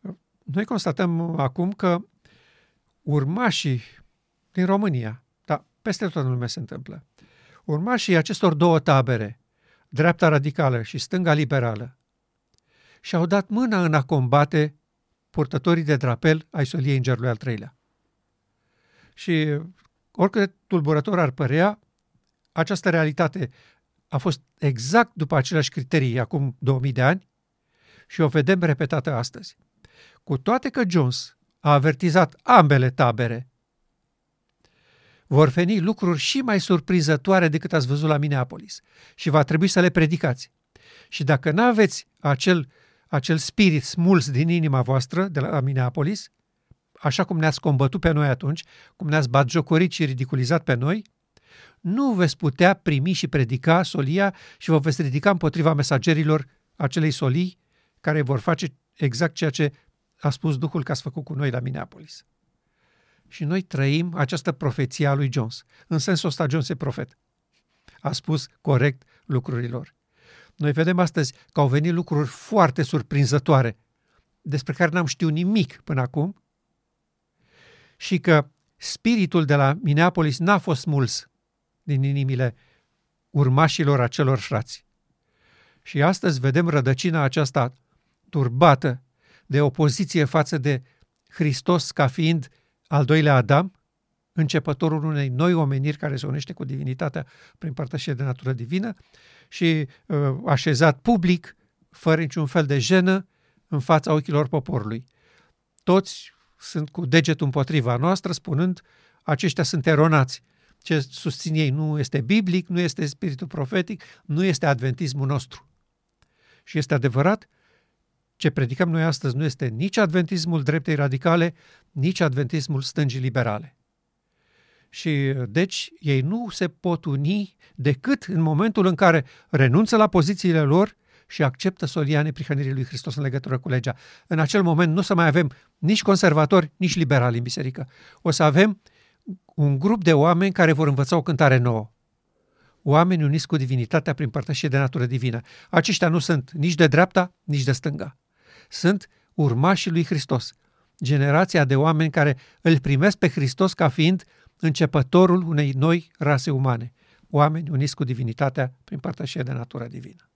uh, noi constatăm acum că urmașii din România, dar peste tot în lume se întâmplă, urmașii acestor două tabere, dreapta radicală și stânga liberală, și-au dat mâna în a combate purtătorii de drapel ai soliei îngerului al treilea. Și oricât tulburător ar părea, această realitate a fost exact după aceleași criterii acum 2000 de ani și o vedem repetată astăzi. Cu toate că Jones a avertizat ambele tabere, vor veni lucruri și mai surprinzătoare decât ați văzut la Minneapolis și va trebui să le predicați. Și dacă nu aveți acel, acel spirit smuls din inima voastră de la Minneapolis, așa cum ne-ați combătut pe noi atunci, cum ne-ați batjocorit și ridiculizat pe noi, nu veți putea primi și predica solia și vă veți ridica împotriva mesagerilor acelei solii care vor face exact ceea ce a spus Duhul că ați făcut cu noi la Minneapolis. Și noi trăim această profeție a lui Jones. În sensul ăsta, Jones e profet. A spus corect lucrurilor. Noi vedem astăzi că au venit lucruri foarte surprinzătoare despre care n-am știut nimic până acum și că spiritul de la Minneapolis n-a fost smuls din inimile urmașilor acelor frați. Și astăzi vedem rădăcina aceasta turbată de opoziție față de Hristos ca fiind al doilea Adam, începătorul unei noi omeniri care se unește cu divinitatea prin părtășie de natură divină și uh, așezat public, fără niciun fel de jenă, în fața ochilor poporului. Toți sunt cu degetul împotriva noastră, spunând aceștia sunt eronați. Ce susțin ei nu este biblic, nu este spiritul profetic, nu este adventismul nostru. Și este adevărat, ce predicăm noi astăzi nu este nici adventismul dreptei radicale, nici adventismul stângii liberale. Și deci ei nu se pot uni decât în momentul în care renunță la pozițiile lor și acceptă solia neprihănirii lui Hristos în legătură cu legea. În acel moment nu o să mai avem nici conservatori, nici liberali în biserică. O să avem un grup de oameni care vor învăța o cântare nouă. Oameni uniți cu divinitatea prin părtășie de natură divină. Aceștia nu sunt nici de dreapta, nici de stânga. Sunt urmașii lui Hristos. Generația de oameni care îl primesc pe Hristos ca fiind începătorul unei noi rase umane. Oameni uniți cu divinitatea prin părtășie de natură divină.